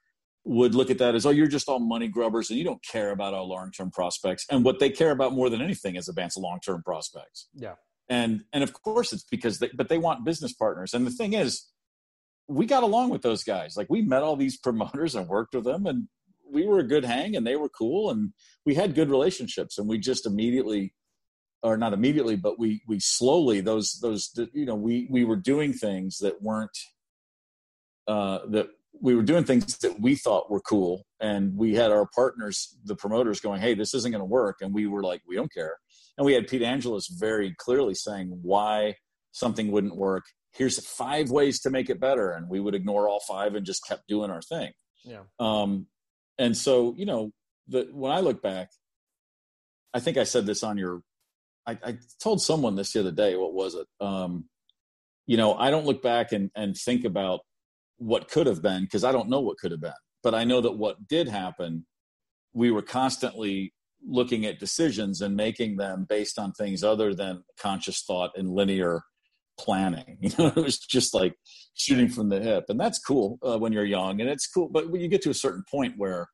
would look at that as, oh, you're just all money grubbers and you don't care about our long term prospects. And what they care about more than anything is advance long term prospects. Yeah. And and of course it's because they but they want business partners. And the thing is, we got along with those guys. Like we met all these promoters and worked with them and we were a good hang and they were cool and we had good relationships and we just immediately or not immediately, but we we slowly those those you know we we were doing things that weren't uh, that we were doing things that we thought were cool and we had our partners the promoters going hey this isn't going to work and we were like we don't care and we had pete angelus very clearly saying why something wouldn't work here's five ways to make it better. And we would ignore all five and just kept doing our thing. Yeah. Um and so you know the when i look back i think i said this on your i, I told someone this the other day what was it? Um you know i don't look back and and think about what could have been because I don't know what could have been. But I know that what did happen, we were constantly looking at decisions and making them based on things other than conscious thought and linear planning. You know, it was just like shooting from the hip, and that's cool uh, when you're young, and it's cool. But when you get to a certain point where,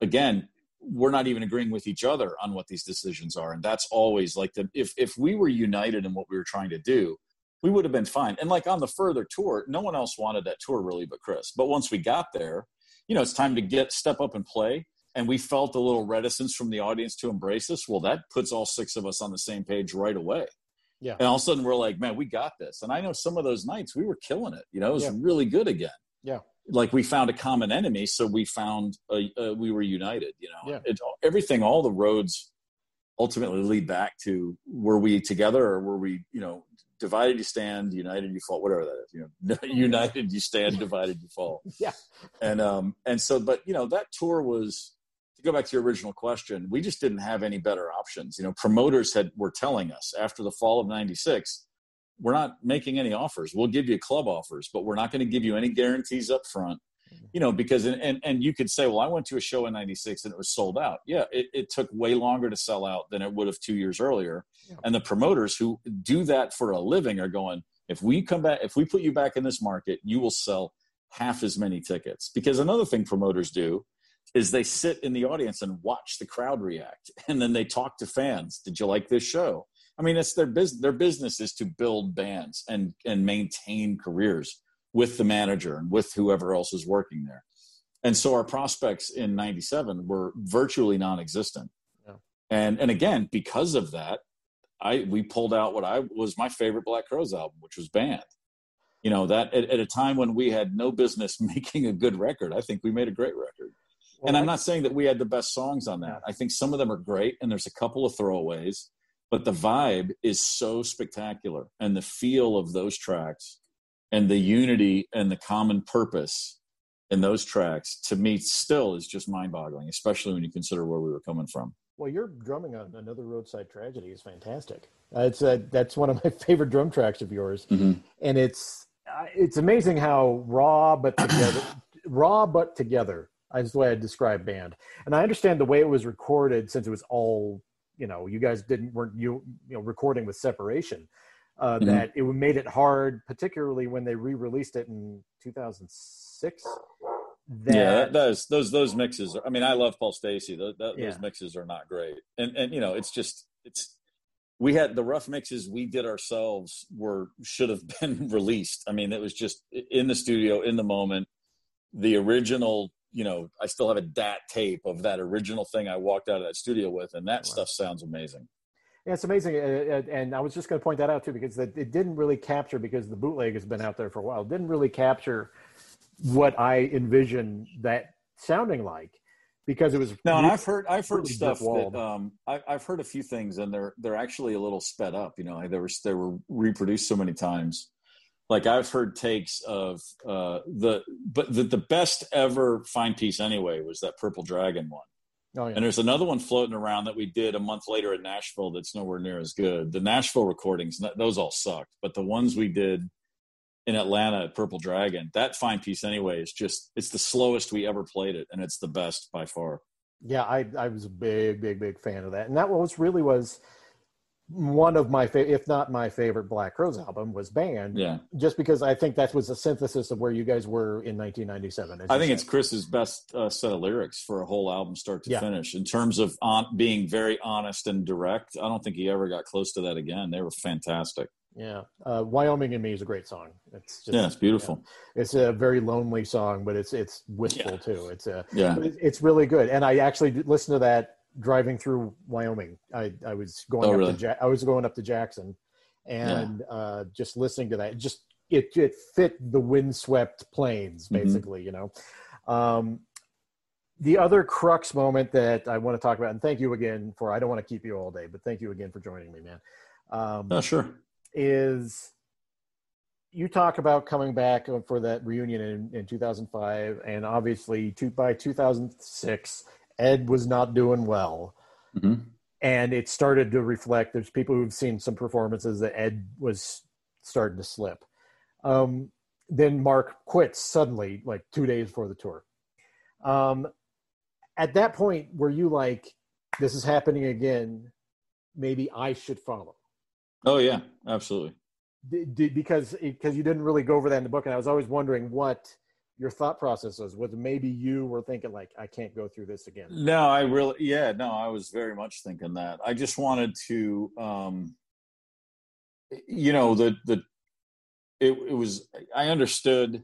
again, we're not even agreeing with each other on what these decisions are, and that's always like the if if we were united in what we were trying to do, we would have been fine. And like on the further tour, no one else wanted that tour really but Chris. But once we got there, you know, it's time to get step up and play. And we felt a little reticence from the audience to embrace us. Well, that puts all six of us on the same page right away. Yeah. And all of a sudden we're like, man, we got this. And I know some of those nights we were killing it. You know, it was yeah. really good again. Yeah. Like we found a common enemy, so we found a, a, we were united. You know, yeah. it, everything, all the roads ultimately lead back to were we together or were we, you know, divided you stand, united you fall, whatever that is. You know, united you stand, divided you fall. Yeah. And um and so, but you know, that tour was go back to your original question. We just didn't have any better options. You know, promoters had were telling us after the fall of '96, we're not making any offers. We'll give you club offers, but we're not going to give you any guarantees up front mm-hmm. you know, because and and you could say, well, I went to a show in '96 and it was sold out. Yeah, it, it took way longer to sell out than it would have two years earlier. Yeah. And the promoters who do that for a living are going, if we come back, if we put you back in this market, you will sell half as many tickets. Because another thing promoters do is they sit in the audience and watch the crowd react, and then they talk to fans. Did you like this show? I mean, it's their business. Their business is to build bands and and maintain careers with the manager and with whoever else is working there. And so our prospects in 97 were virtually non-existent. Yeah. And and again, because of that, I we pulled out what I was my favorite Black Crowes album, which was Band. You know, that at, at a time when we had no business making a good record, I think we made a great record. Well, and I'm not saying that we had the best songs on that. I think some of them are great and there's a couple of throwaways, but the vibe is so spectacular and the feel of those tracks and the unity and the common purpose in those tracks to me still is just mind-boggling especially when you consider where we were coming from well your drumming on another roadside tragedy is fantastic uh, it's uh, that's one of my favorite drum tracks of yours mm-hmm. and it's uh, it's amazing how raw but together raw but together is the way i describe band and i understand the way it was recorded since it was all you know you guys didn't weren't you you know recording with separation uh, mm-hmm. that it made it hard, particularly when they re-released it in 2006. That, yeah, those those those mixes. I mean, I love Paul Stacey. Those, those yeah. mixes are not great, and and you know, it's just it's we had the rough mixes we did ourselves were should have been released. I mean, it was just in the studio in the moment. The original, you know, I still have a DAT tape of that original thing I walked out of that studio with, and that wow. stuff sounds amazing. Yeah, it's amazing, uh, uh, and I was just going to point that out too because it didn't really capture because the bootleg has been out there for a while. It didn't really capture what I envision that sounding like because it was no. And I've heard I've heard stuff that um, I, have heard a few things, and they're they're actually a little sped up. You know, they were they were reproduced so many times. Like I've heard takes of uh, the but the, the best ever fine piece anyway was that Purple Dragon one Oh, yeah. And there's another one floating around that we did a month later in Nashville that's nowhere near as good. The Nashville recordings, those all sucked, but the ones we did in Atlanta at Purple Dragon, that fine piece anyway is just it's the slowest we ever played it, and it's the best by far. Yeah, I I was a big, big, big fan of that, and that was really was one of my favorite, if not my favorite Black Crowes album was Band. Yeah. Just because I think that was a synthesis of where you guys were in 1997. I think said. it's Chris's best uh, set of lyrics for a whole album, start to yeah. finish, in terms of on, being very honest and direct. I don't think he ever got close to that again. They were fantastic. Yeah, uh, Wyoming and Me is a great song. It's just, yeah, it's beautiful. Yeah. It's a very lonely song, but it's it's wistful yeah. too. It's a yeah, it's really good. And I actually listened to that driving through Wyoming. I I was going oh, up really? to ja- I was going up to Jackson, and yeah. uh, just listening to that, just it it fit the windswept plains mm-hmm. basically. Mm-hmm. You know, um, the other crux moment that I want to talk about, and thank you again for I don't want to keep you all day, but thank you again for joining me, man. Um, oh, sure is you talk about coming back for that reunion in, in 2005 and obviously two, by 2006 ed was not doing well mm-hmm. and it started to reflect there's people who've seen some performances that ed was starting to slip um, then mark quits suddenly like two days before the tour um, at that point were you like this is happening again maybe i should follow Oh yeah, absolutely. because because you didn't really go over that in the book, and I was always wondering what your thought process was. Was maybe you were thinking like, I can't go through this again? No, I really, yeah, no, I was very much thinking that. I just wanted to, um, you know, the the it, it was. I understood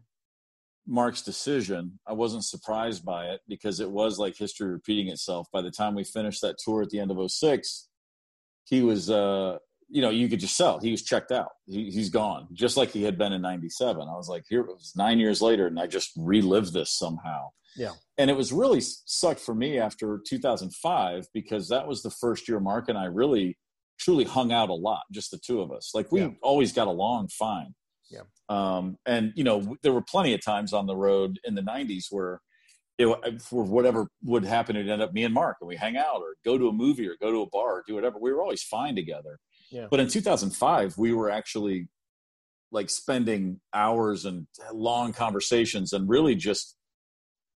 Mark's decision. I wasn't surprised by it because it was like history repeating itself. By the time we finished that tour at the end of 06, he was uh you know, you could just sell. He was checked out. He, has gone, just like he had been in '97. I was like, here it was nine years later, and I just relived this somehow. Yeah. And it was really sucked for me after 2005 because that was the first year Mark and I really truly hung out a lot, just the two of us. Like we yeah. always got along fine. Yeah. Um, and you know, there were plenty of times on the road in the '90s where it, for whatever would happen, it'd end up me and Mark, and we hang out or go to a movie or go to a bar or do whatever. We were always fine together. Yeah. But in 2005, we were actually like spending hours and long conversations and really just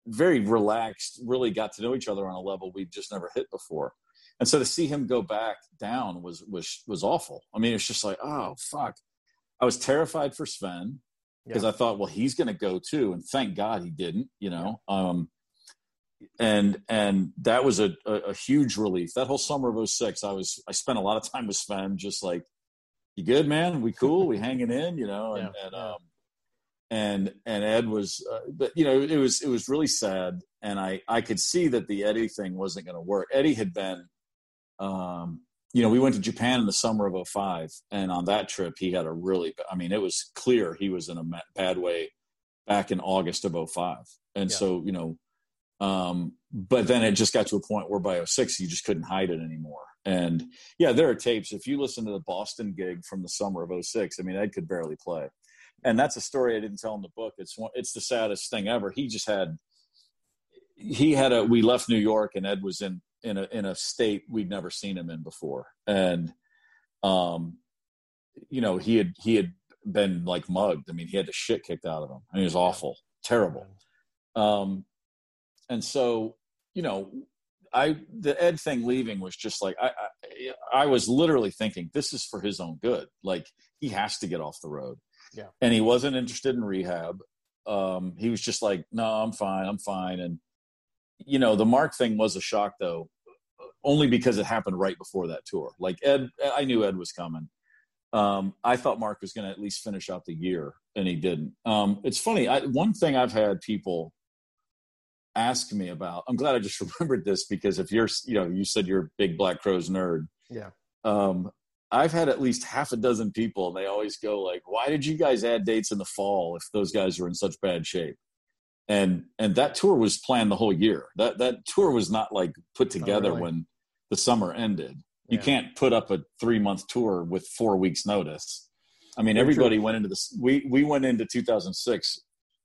very relaxed, really got to know each other on a level we'd just never hit before. And so to see him go back down was was was awful. I mean, it's just like, oh fuck. I was terrified for Sven because yeah. I thought, well, he's going to go too, and thank God he didn't. You know, um, and and that was a, a, a, huge relief. That whole summer of 06, I was I spent a lot of time with Sven, just like, you good, man? We cool? We hanging in? You know, and yeah, and. Um, and and Ed was, uh, but you know, it was it was really sad, and I I could see that the Eddie thing wasn't going to work. Eddie had been, um, you know, we went to Japan in the summer of 05, and on that trip he had a really, I mean, it was clear he was in a bad way back in August of 05, and yeah. so you know um, but then it just got to a point where by 06, you just couldn't hide it anymore. And yeah, there are tapes. If you listen to the Boston gig from the summer of 06, I mean, Ed could barely play. And that's a story I didn't tell in the book. It's one, it's the saddest thing ever. He just had, he had a, we left New York and Ed was in, in a, in a state we'd never seen him in before. And, um, you know, he had, he had been like mugged. I mean, he had the shit kicked out of him. I mean, it was awful, terrible. Um, and so you know i the ed thing leaving was just like I, I, I was literally thinking this is for his own good. Like he has to get off the road. Yeah. And he wasn't interested in rehab. Um he was just like no i'm fine i'm fine. And you know the mark thing was a shock though only because it happened right before that tour. Like ed i knew ed was coming. Um, I thought Mark was going to at least finish out the year, and he didn't. Um, it's funny. I, one thing I've had people ask me about. I'm glad I just remembered this because if you're, you know, you said you're a big Black Crowes nerd. Yeah. Um, I've had at least half a dozen people, and they always go like, "Why did you guys add dates in the fall if those guys were in such bad shape?" And and that tour was planned the whole year. That that tour was not like put oh, together oh, really? when the summer ended. You can't put up a three month tour with four weeks notice. I mean, everybody went into this. We we went into 2006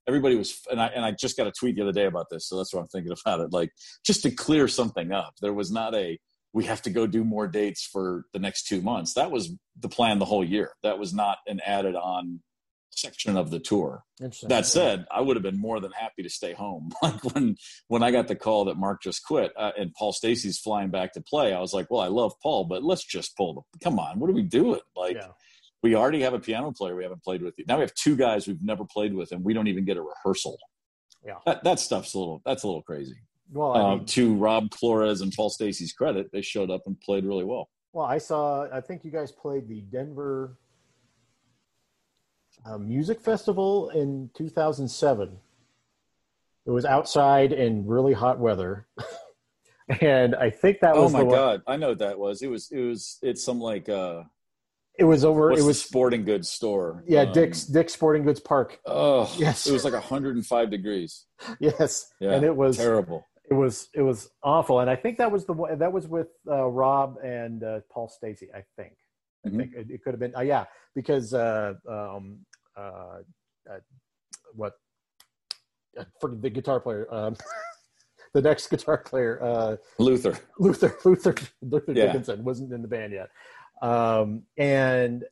everybody was and I and I just got a tweet the other day about this, so that's what I'm thinking about it. Like just to clear something up, there was not a we have to go do more dates for the next two months. That was the plan the whole year. That was not an added on section of the tour. That said, I would have been more than happy to stay home. Like when when I got the call that Mark just quit uh, and Paul Stacey's flying back to play, I was like, well, I love Paul, but let's just pull the. Come on, what are we doing? Like. Yeah. We already have a piano player we haven't played with. Yet now we have two guys we've never played with, and we don't even get a rehearsal. Yeah, that, that stuff's a little that's a little crazy. Well, I uh, mean, to Rob Clores and Paul Stacey's credit, they showed up and played really well. Well, I saw. I think you guys played the Denver uh, Music Festival in 2007. It was outside in really hot weather, and I think that was. Oh my god! I know what that was. It was. It was. It's some like. uh it was over. What's it was sporting goods store. Yeah, um, Dick's Dick's Sporting Goods Park. Oh, yes. It was like 105 degrees. Yes, yeah, and it was terrible. It was it was awful, and I think that was the one that was with uh, Rob and uh, Paul Stacey. I think. I mm-hmm. think it, it, could have been. Uh, yeah, because uh, um, uh, uh, what uh, for the guitar player. Um, the next guitar player, uh, Luther. Luther, Luther, Luther yeah. Dickinson wasn't in the band yet. Um, and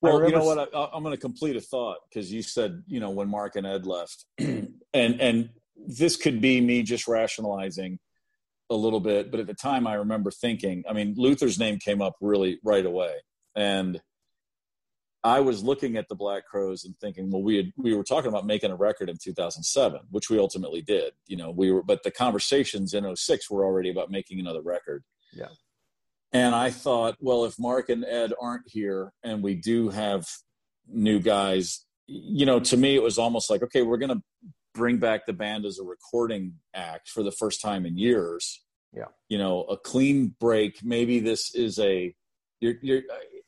well, you know what? I, am going to complete a thought because you said, you know, when Mark and Ed left, and and this could be me just rationalizing a little bit, but at the time, I remember thinking. I mean, Luther's name came up really right away, and I was looking at the Black Crowes and thinking, well, we had, we were talking about making a record in 2007, which we ultimately did. You know, we were, but the conversations in 06 were already about making another record. Yeah. And I thought, well, if Mark and Ed aren't here and we do have new guys, you know, to me, it was almost like, okay, we're going to bring back the band as a recording act for the first time in years. Yeah. You know, a clean break. Maybe this is a, you're, you're,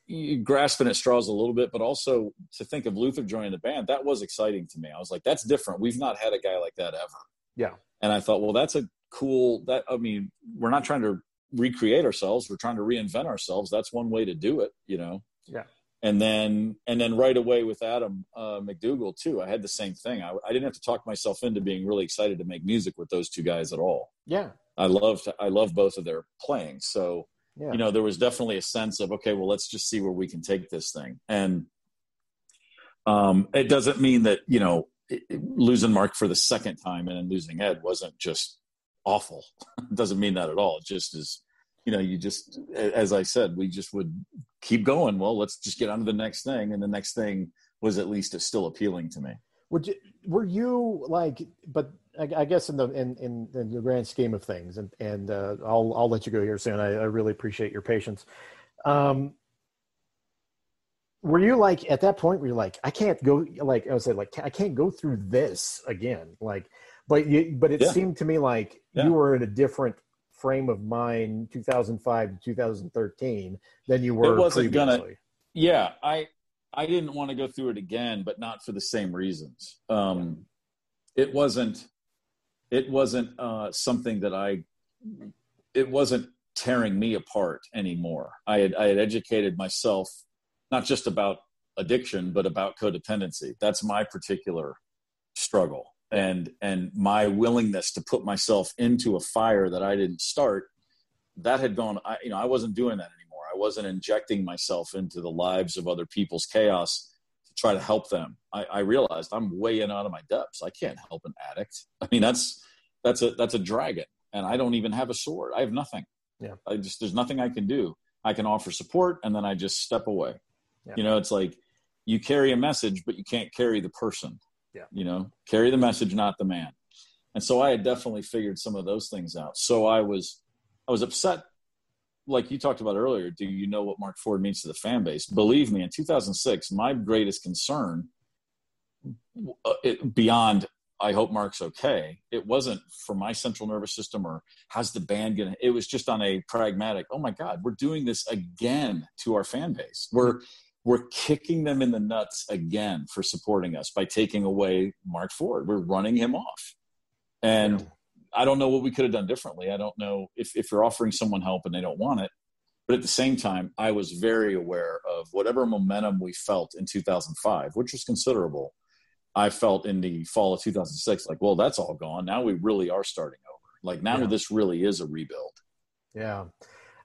you're grasping at straws a little bit, but also to think of Luther joining the band, that was exciting to me. I was like, that's different. We've not had a guy like that ever. Yeah. And I thought, well, that's a cool, that, I mean, we're not trying to recreate ourselves we're trying to reinvent ourselves that's one way to do it you know yeah and then and then right away with adam uh, MacDougall too i had the same thing I, I, didn't have to talk myself into being really excited to make music with those two guys at all yeah i loved i love both of their playing so yeah. you know there was definitely a sense of okay well let's just see where we can take this thing and um it doesn't mean that you know it, it, losing mark for the second time and then losing ed wasn't just awful. it doesn't mean that at all. It just is, you know, you just, as I said, we just would keep going. Well, let's just get on to the next thing. And the next thing was at least still appealing to me. Would you, were you like, but I, I guess in the, in, in, in, the grand scheme of things, and, and uh, I'll, I'll let you go here soon. I, I really appreciate your patience. Um, were you like at that point where you're like i can't go like i was saying like i can't go through this again like but you, but it yeah. seemed to me like yeah. you were in a different frame of mind 2005 to 2013 than you were it wasn't previously. gonna yeah i i didn't want to go through it again but not for the same reasons. Um it wasn't it wasn't uh something that i it wasn't tearing me apart anymore. I had i had educated myself not just about addiction but about codependency. That's my particular struggle and and my willingness to put myself into a fire that I didn't start that had gone I, you know I wasn't doing that anymore. I wasn't injecting myself into the lives of other people's chaos to try to help them. I, I realized I'm way in out of my depths. I can't help an addict. I mean that's that's a that's a dragon and I don't even have a sword. I have nothing. Yeah. I just there's nothing I can do. I can offer support and then I just step away. Yeah. you know it's like you carry a message but you can't carry the person yeah. You know, carry the message, not the man. And so I had definitely figured some of those things out. So I was, I was upset. Like you talked about earlier, do you know what Marc Ford means to the fan base? Believe me, in 2006, my greatest concern, uh, it, beyond I hope Mark's okay. It wasn't for my central nervous system or how's the band going to, it was just on a pragmatic, oh my God, we're doing this again to our fan base. We're, we're kicking them in the nuts again for supporting us by taking away Marc Ford. We're running him off. And yeah. I don't know what we could have done differently. I don't know if, if you're offering someone help and they don't want it. But at the same time, I was very aware of whatever momentum we felt in 2005, which was considerable. I felt in the fall of 2006, like, well, that's all gone. Now we really are starting over. Like, now yeah. this really is a rebuild. Yeah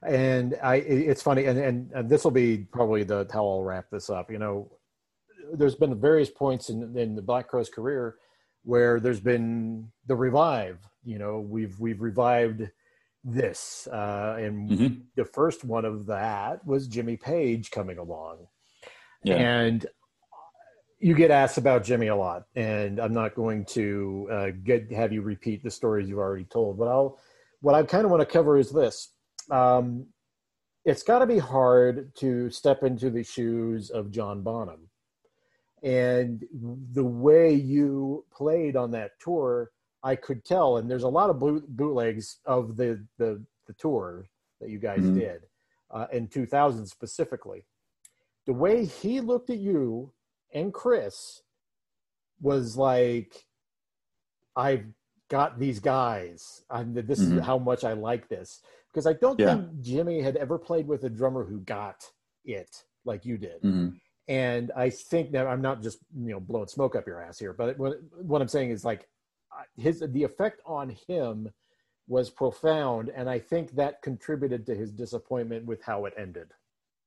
and I it's funny and and, and this will be probably the how I'll wrap this up. You know, there's been various points in in the Black Crowes career where there's been the revive. You know, we've we've revived this, uh, and mm-hmm. the first one of that was Jimmy Page coming along, yeah. and you get asked about Jimmy a lot, and I'm not going to uh, get have you repeat the stories you've already told, but I'll what I kind of want to cover is this. Um, it's got to be hard to step into the shoes of John Bonham. And the way you played on that tour, I could tell. And there's a lot of bootlegs of the, the, the tour that you guys mm-hmm. did uh, in 2000 specifically. The way he looked at you and Chris was like, I've got these guys. and this mm-hmm. is how much I like this because I don't yeah. think Jimmy had ever played with a drummer who got it like you did. Mm-hmm. And I think that I'm not just you know blowing smoke up your ass here, but what, what I'm saying is like his the effect on him was profound, and I think that contributed to his disappointment with how it ended.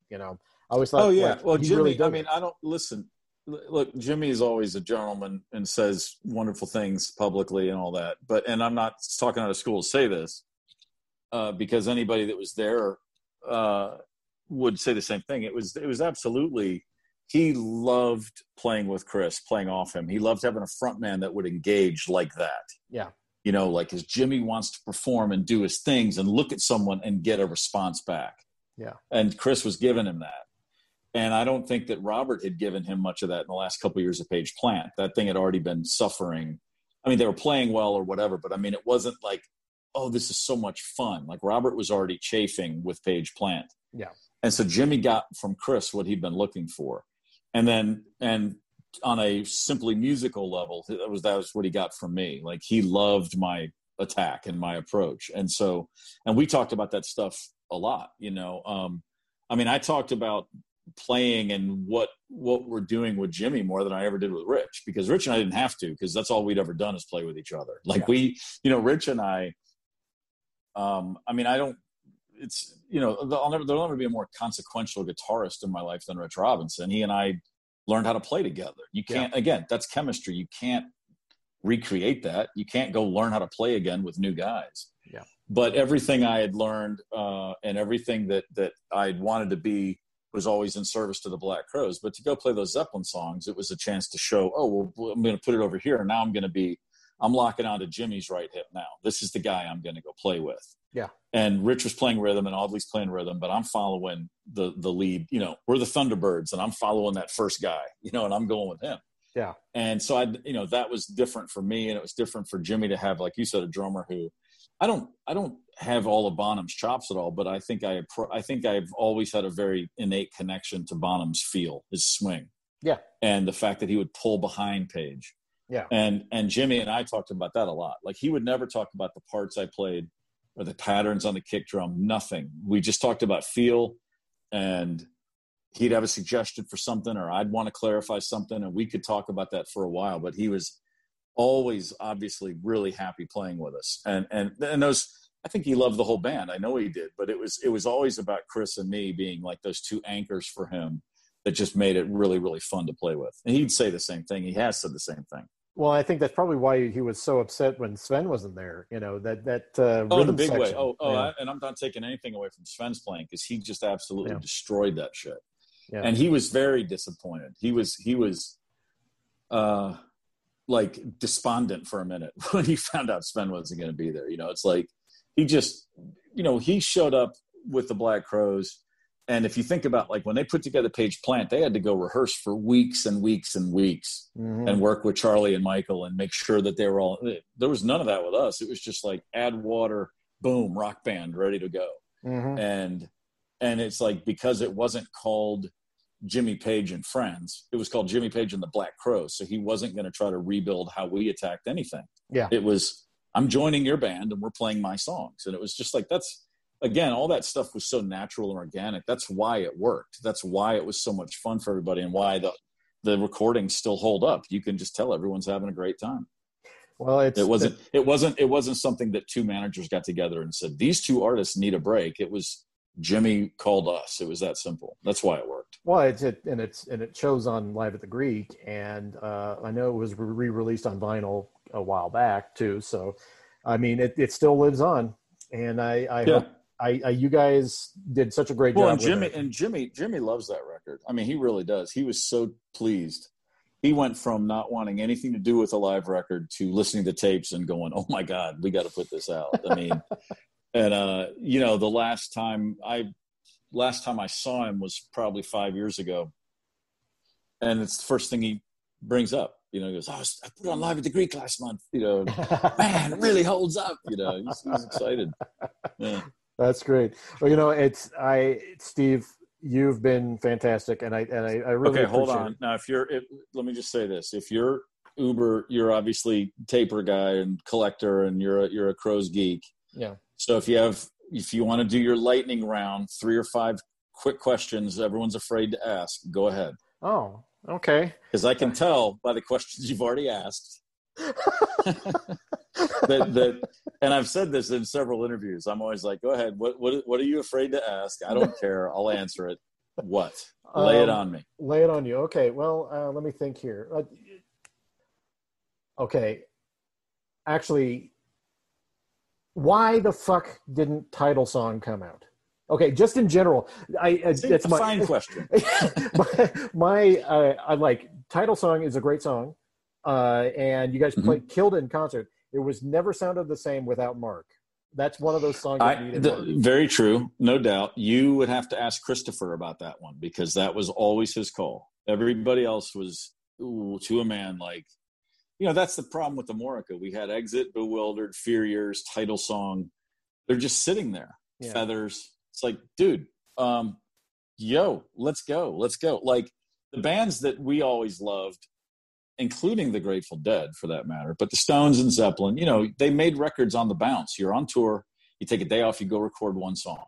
You know, I always thought. Oh yeah, like, well, Jimmy. Really I mean, I don't listen look jimmy is always a gentleman and says wonderful things publicly and all that but and i'm not talking out of school to say this uh, because anybody that was there uh, would say the same thing. It was it was absolutely he loved playing with chris playing off him. He loved having a front man that would engage like that. Yeah. You know like as jimmy wants to perform and do his things and look at someone and get a response back. Yeah. And chris was giving him that. And I don't think that Robert had given him much of that in the last couple of years of Page Plant. That thing had already been suffering. I mean, they were playing well or whatever, but I mean, it wasn't like, oh, this is so much fun. Like Robert was already chafing with Page Plant. Yeah. And so Jimmy got from Chris what he'd been looking for. And then, and on a simply musical level, that was, that was what he got from me. Like he loved my attack and my approach. And so, and we talked about that stuff a lot, you know. Um, I mean, I talked about playing and what what we're doing with Jimmy more than I ever did with Rich because Rich and I didn't have to because that's all we'd ever done is play with each other. Like yeah. we, you know, Rich and I. Um, I mean, I don't. It's you know, I'll never there'll never be a more consequential guitarist in my life than Rich Robinson. He and I learned how to play together. You can't yeah. again. That's chemistry. You can't recreate that. You can't go learn how to play again with new guys. Yeah. But everything I had learned uh, and everything that that I'd wanted to be was always in service to the Black Crowes. But to go play those Zeppelin songs, it was a chance to show, oh, well, I'm going to put it over here. And now I'm going to be, I'm locking onto Jimmy's right hip now. This is the guy I'm going to go play with. Yeah. And Rich was playing rhythm and Audley's playing rhythm, but I'm following the the lead. You know, we're the Thunderbirds and I'm following that first guy, you know, and I'm going with him. Yeah. And so I, you know, that was different for me and it was different for Jimmy to have, like you said, a drummer who I don't I don't have all of Bonham's chops at all, but I think I I think I've always had a very innate connection to Bonham's feel, his swing. Yeah. And the fact that he would pull behind Page. Yeah. And and Jimmy and I talked about that a lot. Like he would never talk about the parts I played or the patterns on the kick drum, nothing. We just talked about feel and he'd have a suggestion for something or I'd want to clarify something and we could talk about that for a while, but he was always obviously really happy playing with us. And and and those I think he loved the whole band. I know he did, but it was it was always about Chris and me being like those two anchors for him that just made it really really fun to play with. And he'd say the same thing. He has said the same thing. Well, I think that's probably why he was so upset when Sven wasn't there. You know that that uh, oh, a big section. way. Oh, oh, yeah. I, and I'm not taking anything away from Sven's playing because he just absolutely yeah. destroyed that shit. Yeah. And he was very disappointed. He was he was uh like despondent for a minute when he found out Sven wasn't going to be there. You know, it's like he just, you know, he showed up with the Black Crowes. And if you think about like when they put together Page Plant, they had to go rehearse for weeks and weeks and weeks mm-hmm. and work with Charlie and Michael and make sure that they were all. There was none of that with us. It was just like add water, boom, rock band, ready to go. Mm-hmm. And and it's like because it wasn't called Jimmy Page and Friends. It was called Jimmy Page and the Black Crowes. So he wasn't going to try to rebuild how we attacked anything. Yeah. It was, I'm joining your band and we're playing my songs. And it was just like, that's, again, all that stuff was so natural and organic. That's why it worked. That's why it was so much fun for everybody and why the, the recordings still hold up. You can just tell everyone's having a great time. Well, it wasn't, it wasn't, it wasn't something that two managers got together and said, these two artists need a break. It was, Jimmy called us. It was that simple. That's why it worked. Well, it's it, and it's and it shows on Live at the Greek, and uh, I know it was re-released on vinyl a while back too. So, I mean, it, it still lives on, and I I yeah. hope I, I, you guys did such a great well, job. And Jimmy and Jimmy Jimmy loves that record. I mean, he really does. He was so pleased. He went from not wanting anything to do with a live record to listening to tapes and going, "Oh my God, we got to put this out." I mean, and uh, you know, the last time I last time I saw him was probably five years ago, and it's the first thing he brings up. You know, he goes, oh, "I put on live at the Greek last month." You know, man, it really holds up. You know, he's, he's excited. Yeah. That's great. Well, you know, it's I, Steve. You've been fantastic, and I and I, I really okay. Hold on. It. Now, if you're, if, let me just say this: if you're Uber, you're obviously taper guy and collector, and you're a, you're a Crowes geek. Yeah. So if you have, if you want to do your lightning round, three or five quick questions, everyone's afraid to ask. Go ahead. Oh, okay. Because I can tell by the questions you've already asked that, that, and I've said this in several interviews. I'm always like, go ahead. What, what, what are you afraid to ask? I don't care. I'll answer it. What? Lay um, it on me. Lay it on you. Okay. Well, uh, let me think here. Uh, okay. Actually, why the fuck didn't title song come out? Okay, just in general, I uh, that's my fine question. my, my uh, I like title song is a great song uh, and you guys mm-hmm. played killed it in concert. It was never sounded the same without Marc. That's one of those songs. I, the, very true, no doubt. You would have to ask Christopher about that one because that was always his call. Everybody else was ooh, to a man like, you know, that's the problem with the Amorica. We had Exit, Bewildered, Fear Years, title song. They're just sitting there, yeah. feathers. It's like, dude, um, yo, let's go, let's go. Like the bands that we always loved including the Grateful Dead for that matter, but the Stones and Zeppelin, you know, they made records on the bounce. You're on tour, you take a day off, you go record one song.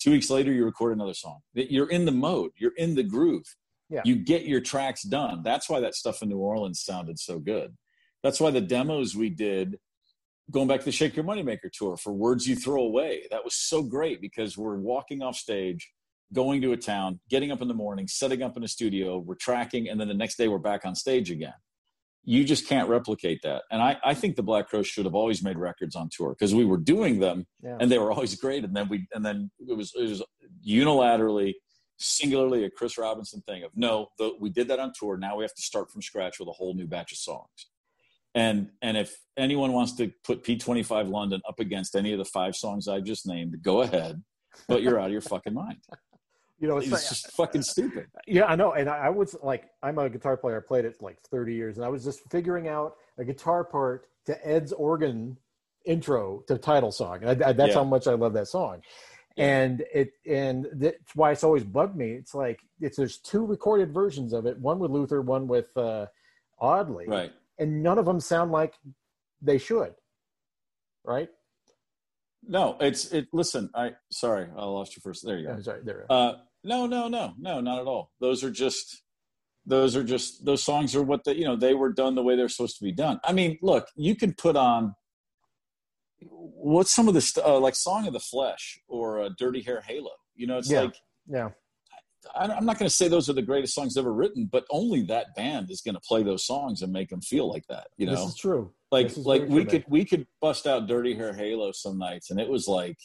Two weeks later, you record another song. You're in the mode, you're in the groove. Yeah. You get your tracks done. That's why that stuff in New Orleans sounded so good. That's why the demos we did going back to the Shake Your Moneymaker tour for Words You Throw Away, that was so great because we're walking off stage, going to a town, getting up in the morning, setting up in a studio, we're tracking, and then the next day we're back on stage again you just can't replicate that. And I, I think the Black Crowes should have always made records on tour because we were doing them yeah. and they were always great. And then we and then it was it was unilaterally, singularly a Chris Robinson thing of no, the, we did that on tour. Now we have to start from scratch with a whole new batch of songs. And and if anyone wants to put P25 London up against any of the five songs I just named, go ahead. But you're out of your fucking mind. You know, it's, it's just fucking stupid. Yeah, I know. And I, was like, I'm a guitar player. I played it like 30 years, and I was just figuring out a guitar part to Ed's organ intro to title song. I, I, that's yeah. how much I love that song. Yeah. And it and that's why it's always bugged me. It's like it's there's two recorded versions of it, one with Luther, one with uh, Audley, right? And none of them sound like they should, right? No, it's it. Listen, I sorry, I lost you first. There you go. Oh, sorry, there. Uh, no, no, no, no, not at all. Those are just those are just those songs are what the you know they were done the way they're supposed to be done. I mean, look, you can put on what's some of the st- uh, like "Song of the Flesh" or uh, "Dirty Hair Halo." You know, it's yeah. like yeah. I'm not going to say those are the greatest songs ever written, but only that band is going to play those songs and make them feel like that. You know, this is true. Like like we could we could bust out Dirty Hair Halo some nights, and it was like,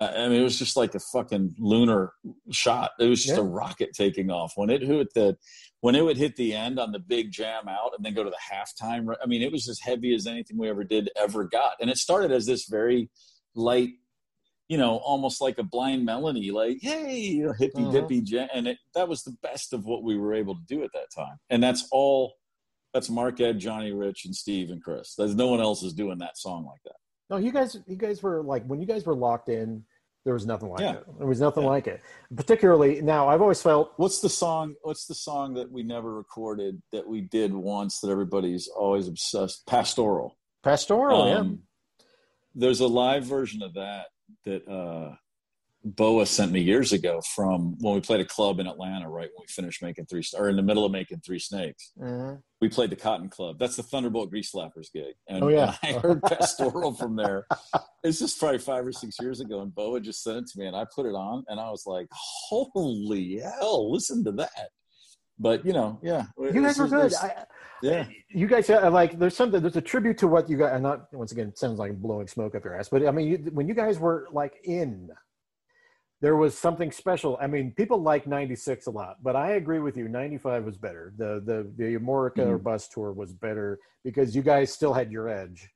I mean, it was just like a fucking lunar shot. It was just yeah. a rocket taking off when it hit the when it would hit the end on the big jam out, and then go to the halftime. I mean, it was as heavy as anything we ever did ever got, and it started as this very light you know, almost like a blind melody, like "Hey, hippy uh-huh. dippy," jam. and it, that was the best of what we were able to do at that time. And that's all that's Marc Ed, Johnny Rich, and Steve and Chris. There's no one else is doing that song like that. No, you guys, you guys were like when you guys were locked in. There was nothing like yeah. it. There was nothing yeah. like it. Particularly now, I've always felt. What's the song? What's the song that we never recorded that we did once that everybody's always obsessed? Pastoral. Pastoral. Um, yeah. There's a live version of that that uh, Boa sent me years ago from when we played a club in Atlanta, right when we finished making three, or in the middle of making Three Snakes. Mm-hmm. We played the Cotton Club. That's the Thunderbolt Grease Slappers gig. And, oh, yeah. I heard Pastoral from there. It's just probably five or six years ago, and Boa just sent it to me, and I put it on, and I was like, holy hell, listen to that. But, you know, yeah. You guys were good. I, yeah. You guys uh, like there's something there's a tribute to what you got and not once again sounds like blowing smoke up your ass, but I mean you, when you guys were like in there was something special. I mean, people like 96 a lot, but I agree with you. 95 was better. The the the Amorica mm-hmm. or Bust tour was better because you guys still had your edge.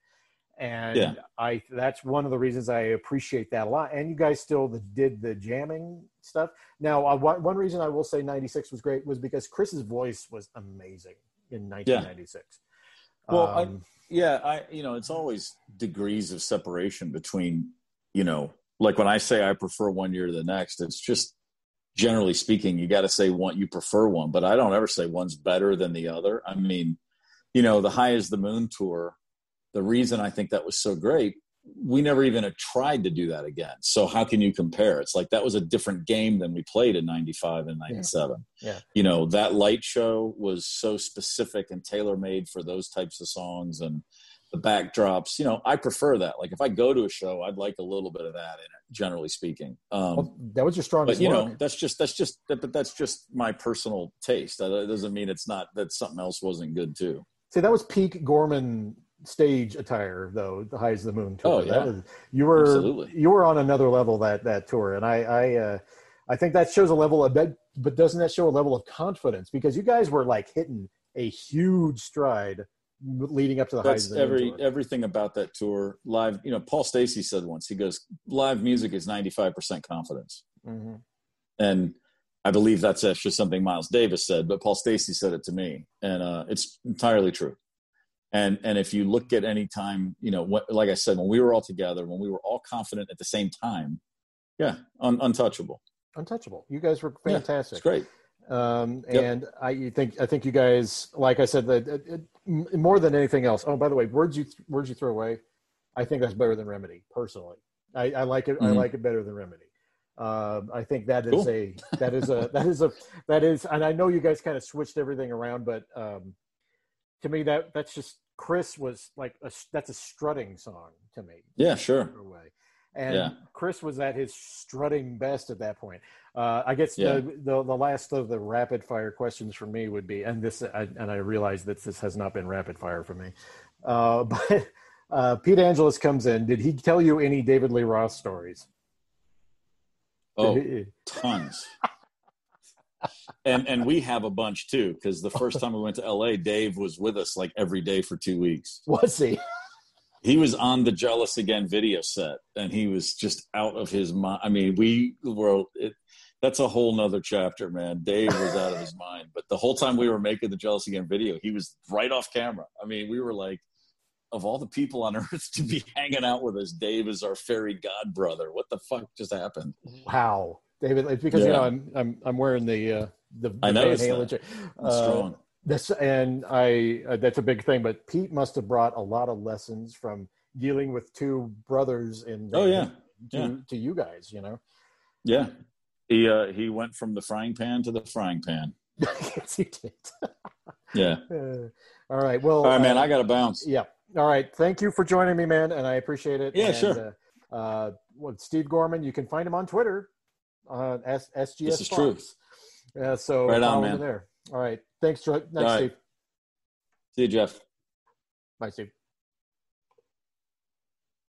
And yeah. I that's one of the reasons I appreciate that a lot. And you guys still did the jamming stuff. Now, uh, one, one reason I will say 96 was great was because Chris's voice was amazing in 1996. Yeah. Well, um, I, yeah, I you know, it's always degrees of separation between, you know, like when I say I prefer one year to the next, it's just generally speaking, you got to say one, you prefer one, but I don't ever say one's better than the other. I mean, you know, the High as the Moon tour, the reason I think that was so great, we never even tried to do that again. So how can you compare? It's like that was a different game than we played in 95 and 97. Yeah. yeah. You know, that light show was so specific and tailor made for those types of songs. And, the backdrops. You know, I prefer that. Like if I go to a show, I'd like a little bit of that in it. Generally speaking, um, well, that was your strongest. But you know, that's just that's just that, but that's just my personal taste. That doesn't mean it's not that something else wasn't good too. See, that was peak Gorman stage attire though the High as the Moon tour oh yeah was, you were Absolutely. you were on another level that that tour and i i uh i think that shows a level of that but doesn't that show a level of confidence because you guys were like hitting a huge stride leading up to the That's highs. every everything about that tour live. You know, Paul Stacey said once. He goes, "Live music is ninety five percent confidence," mm-hmm. and I believe that's actually something Miles Davis said, but Paul Stacey said it to me, and uh, it's entirely true. And and if you look at any time, you know, what, like I said, when we were all together, when we were all confident at the same time, yeah, un- untouchable. Untouchable. You guys were fantastic. Yeah, it's great. Um, yep. And I think I think you guys, like I said, that more than anything else. Oh, by the way, words you words you throw away, I think that's better than Remedy. Personally, I, I like it. Mm-hmm. I like it better than Remedy. Um, I think that is cool. a that is a that is a that is, and I know you guys kind of switched everything around, but um, to me that that's just Chris was like a, that's a strutting song to me. Yeah, sure. And yeah. Chris was at his strutting best at that point. Uh, I guess yeah. the, the, the last of the rapid fire questions for me would be, and this, I, and I realize that this has not been rapid fire for me, uh, but uh, Pete Angelus comes in. Did he tell you any David Lee Roth stories? Oh, tons. And and we have a bunch too because the first time we went to LA, Dave was with us like every day for two weeks. Was he? he was on the jealous again video set and he was just out of his mind i mean we were it, that's a whole nother chapter, man. Dave was out of his mind. But the whole time we were making the Jealous Again video, he was right off camera. I mean, we were like, of all the people on earth to be hanging out with us, Dave is our fairy god brother. What the fuck just happened? Wow, David! It's because yeah. you know I'm I'm I'm wearing the uh, the, the I know that. Uh, strong. This and I uh, that's a big thing. But Pete must have brought a lot of lessons from dealing with two brothers in. Oh yeah, to, yeah. to you guys, you know. Yeah, he uh, he went from the frying pan to the frying pan. yes, he did. yeah. Uh, all right. Well. All right, man. Uh, I got to bounce. Yeah. All right. Thank you for joining me, man, and I appreciate it. Yeah, and, sure. Uh, uh, well, Steve Gorman, you can find him on Twitter. Uh, S- SGS this is Fox. true. Uh, so right on, man. There. All right. Thanks, Thanks, Steve. See you, Jeff. Bye, Steve.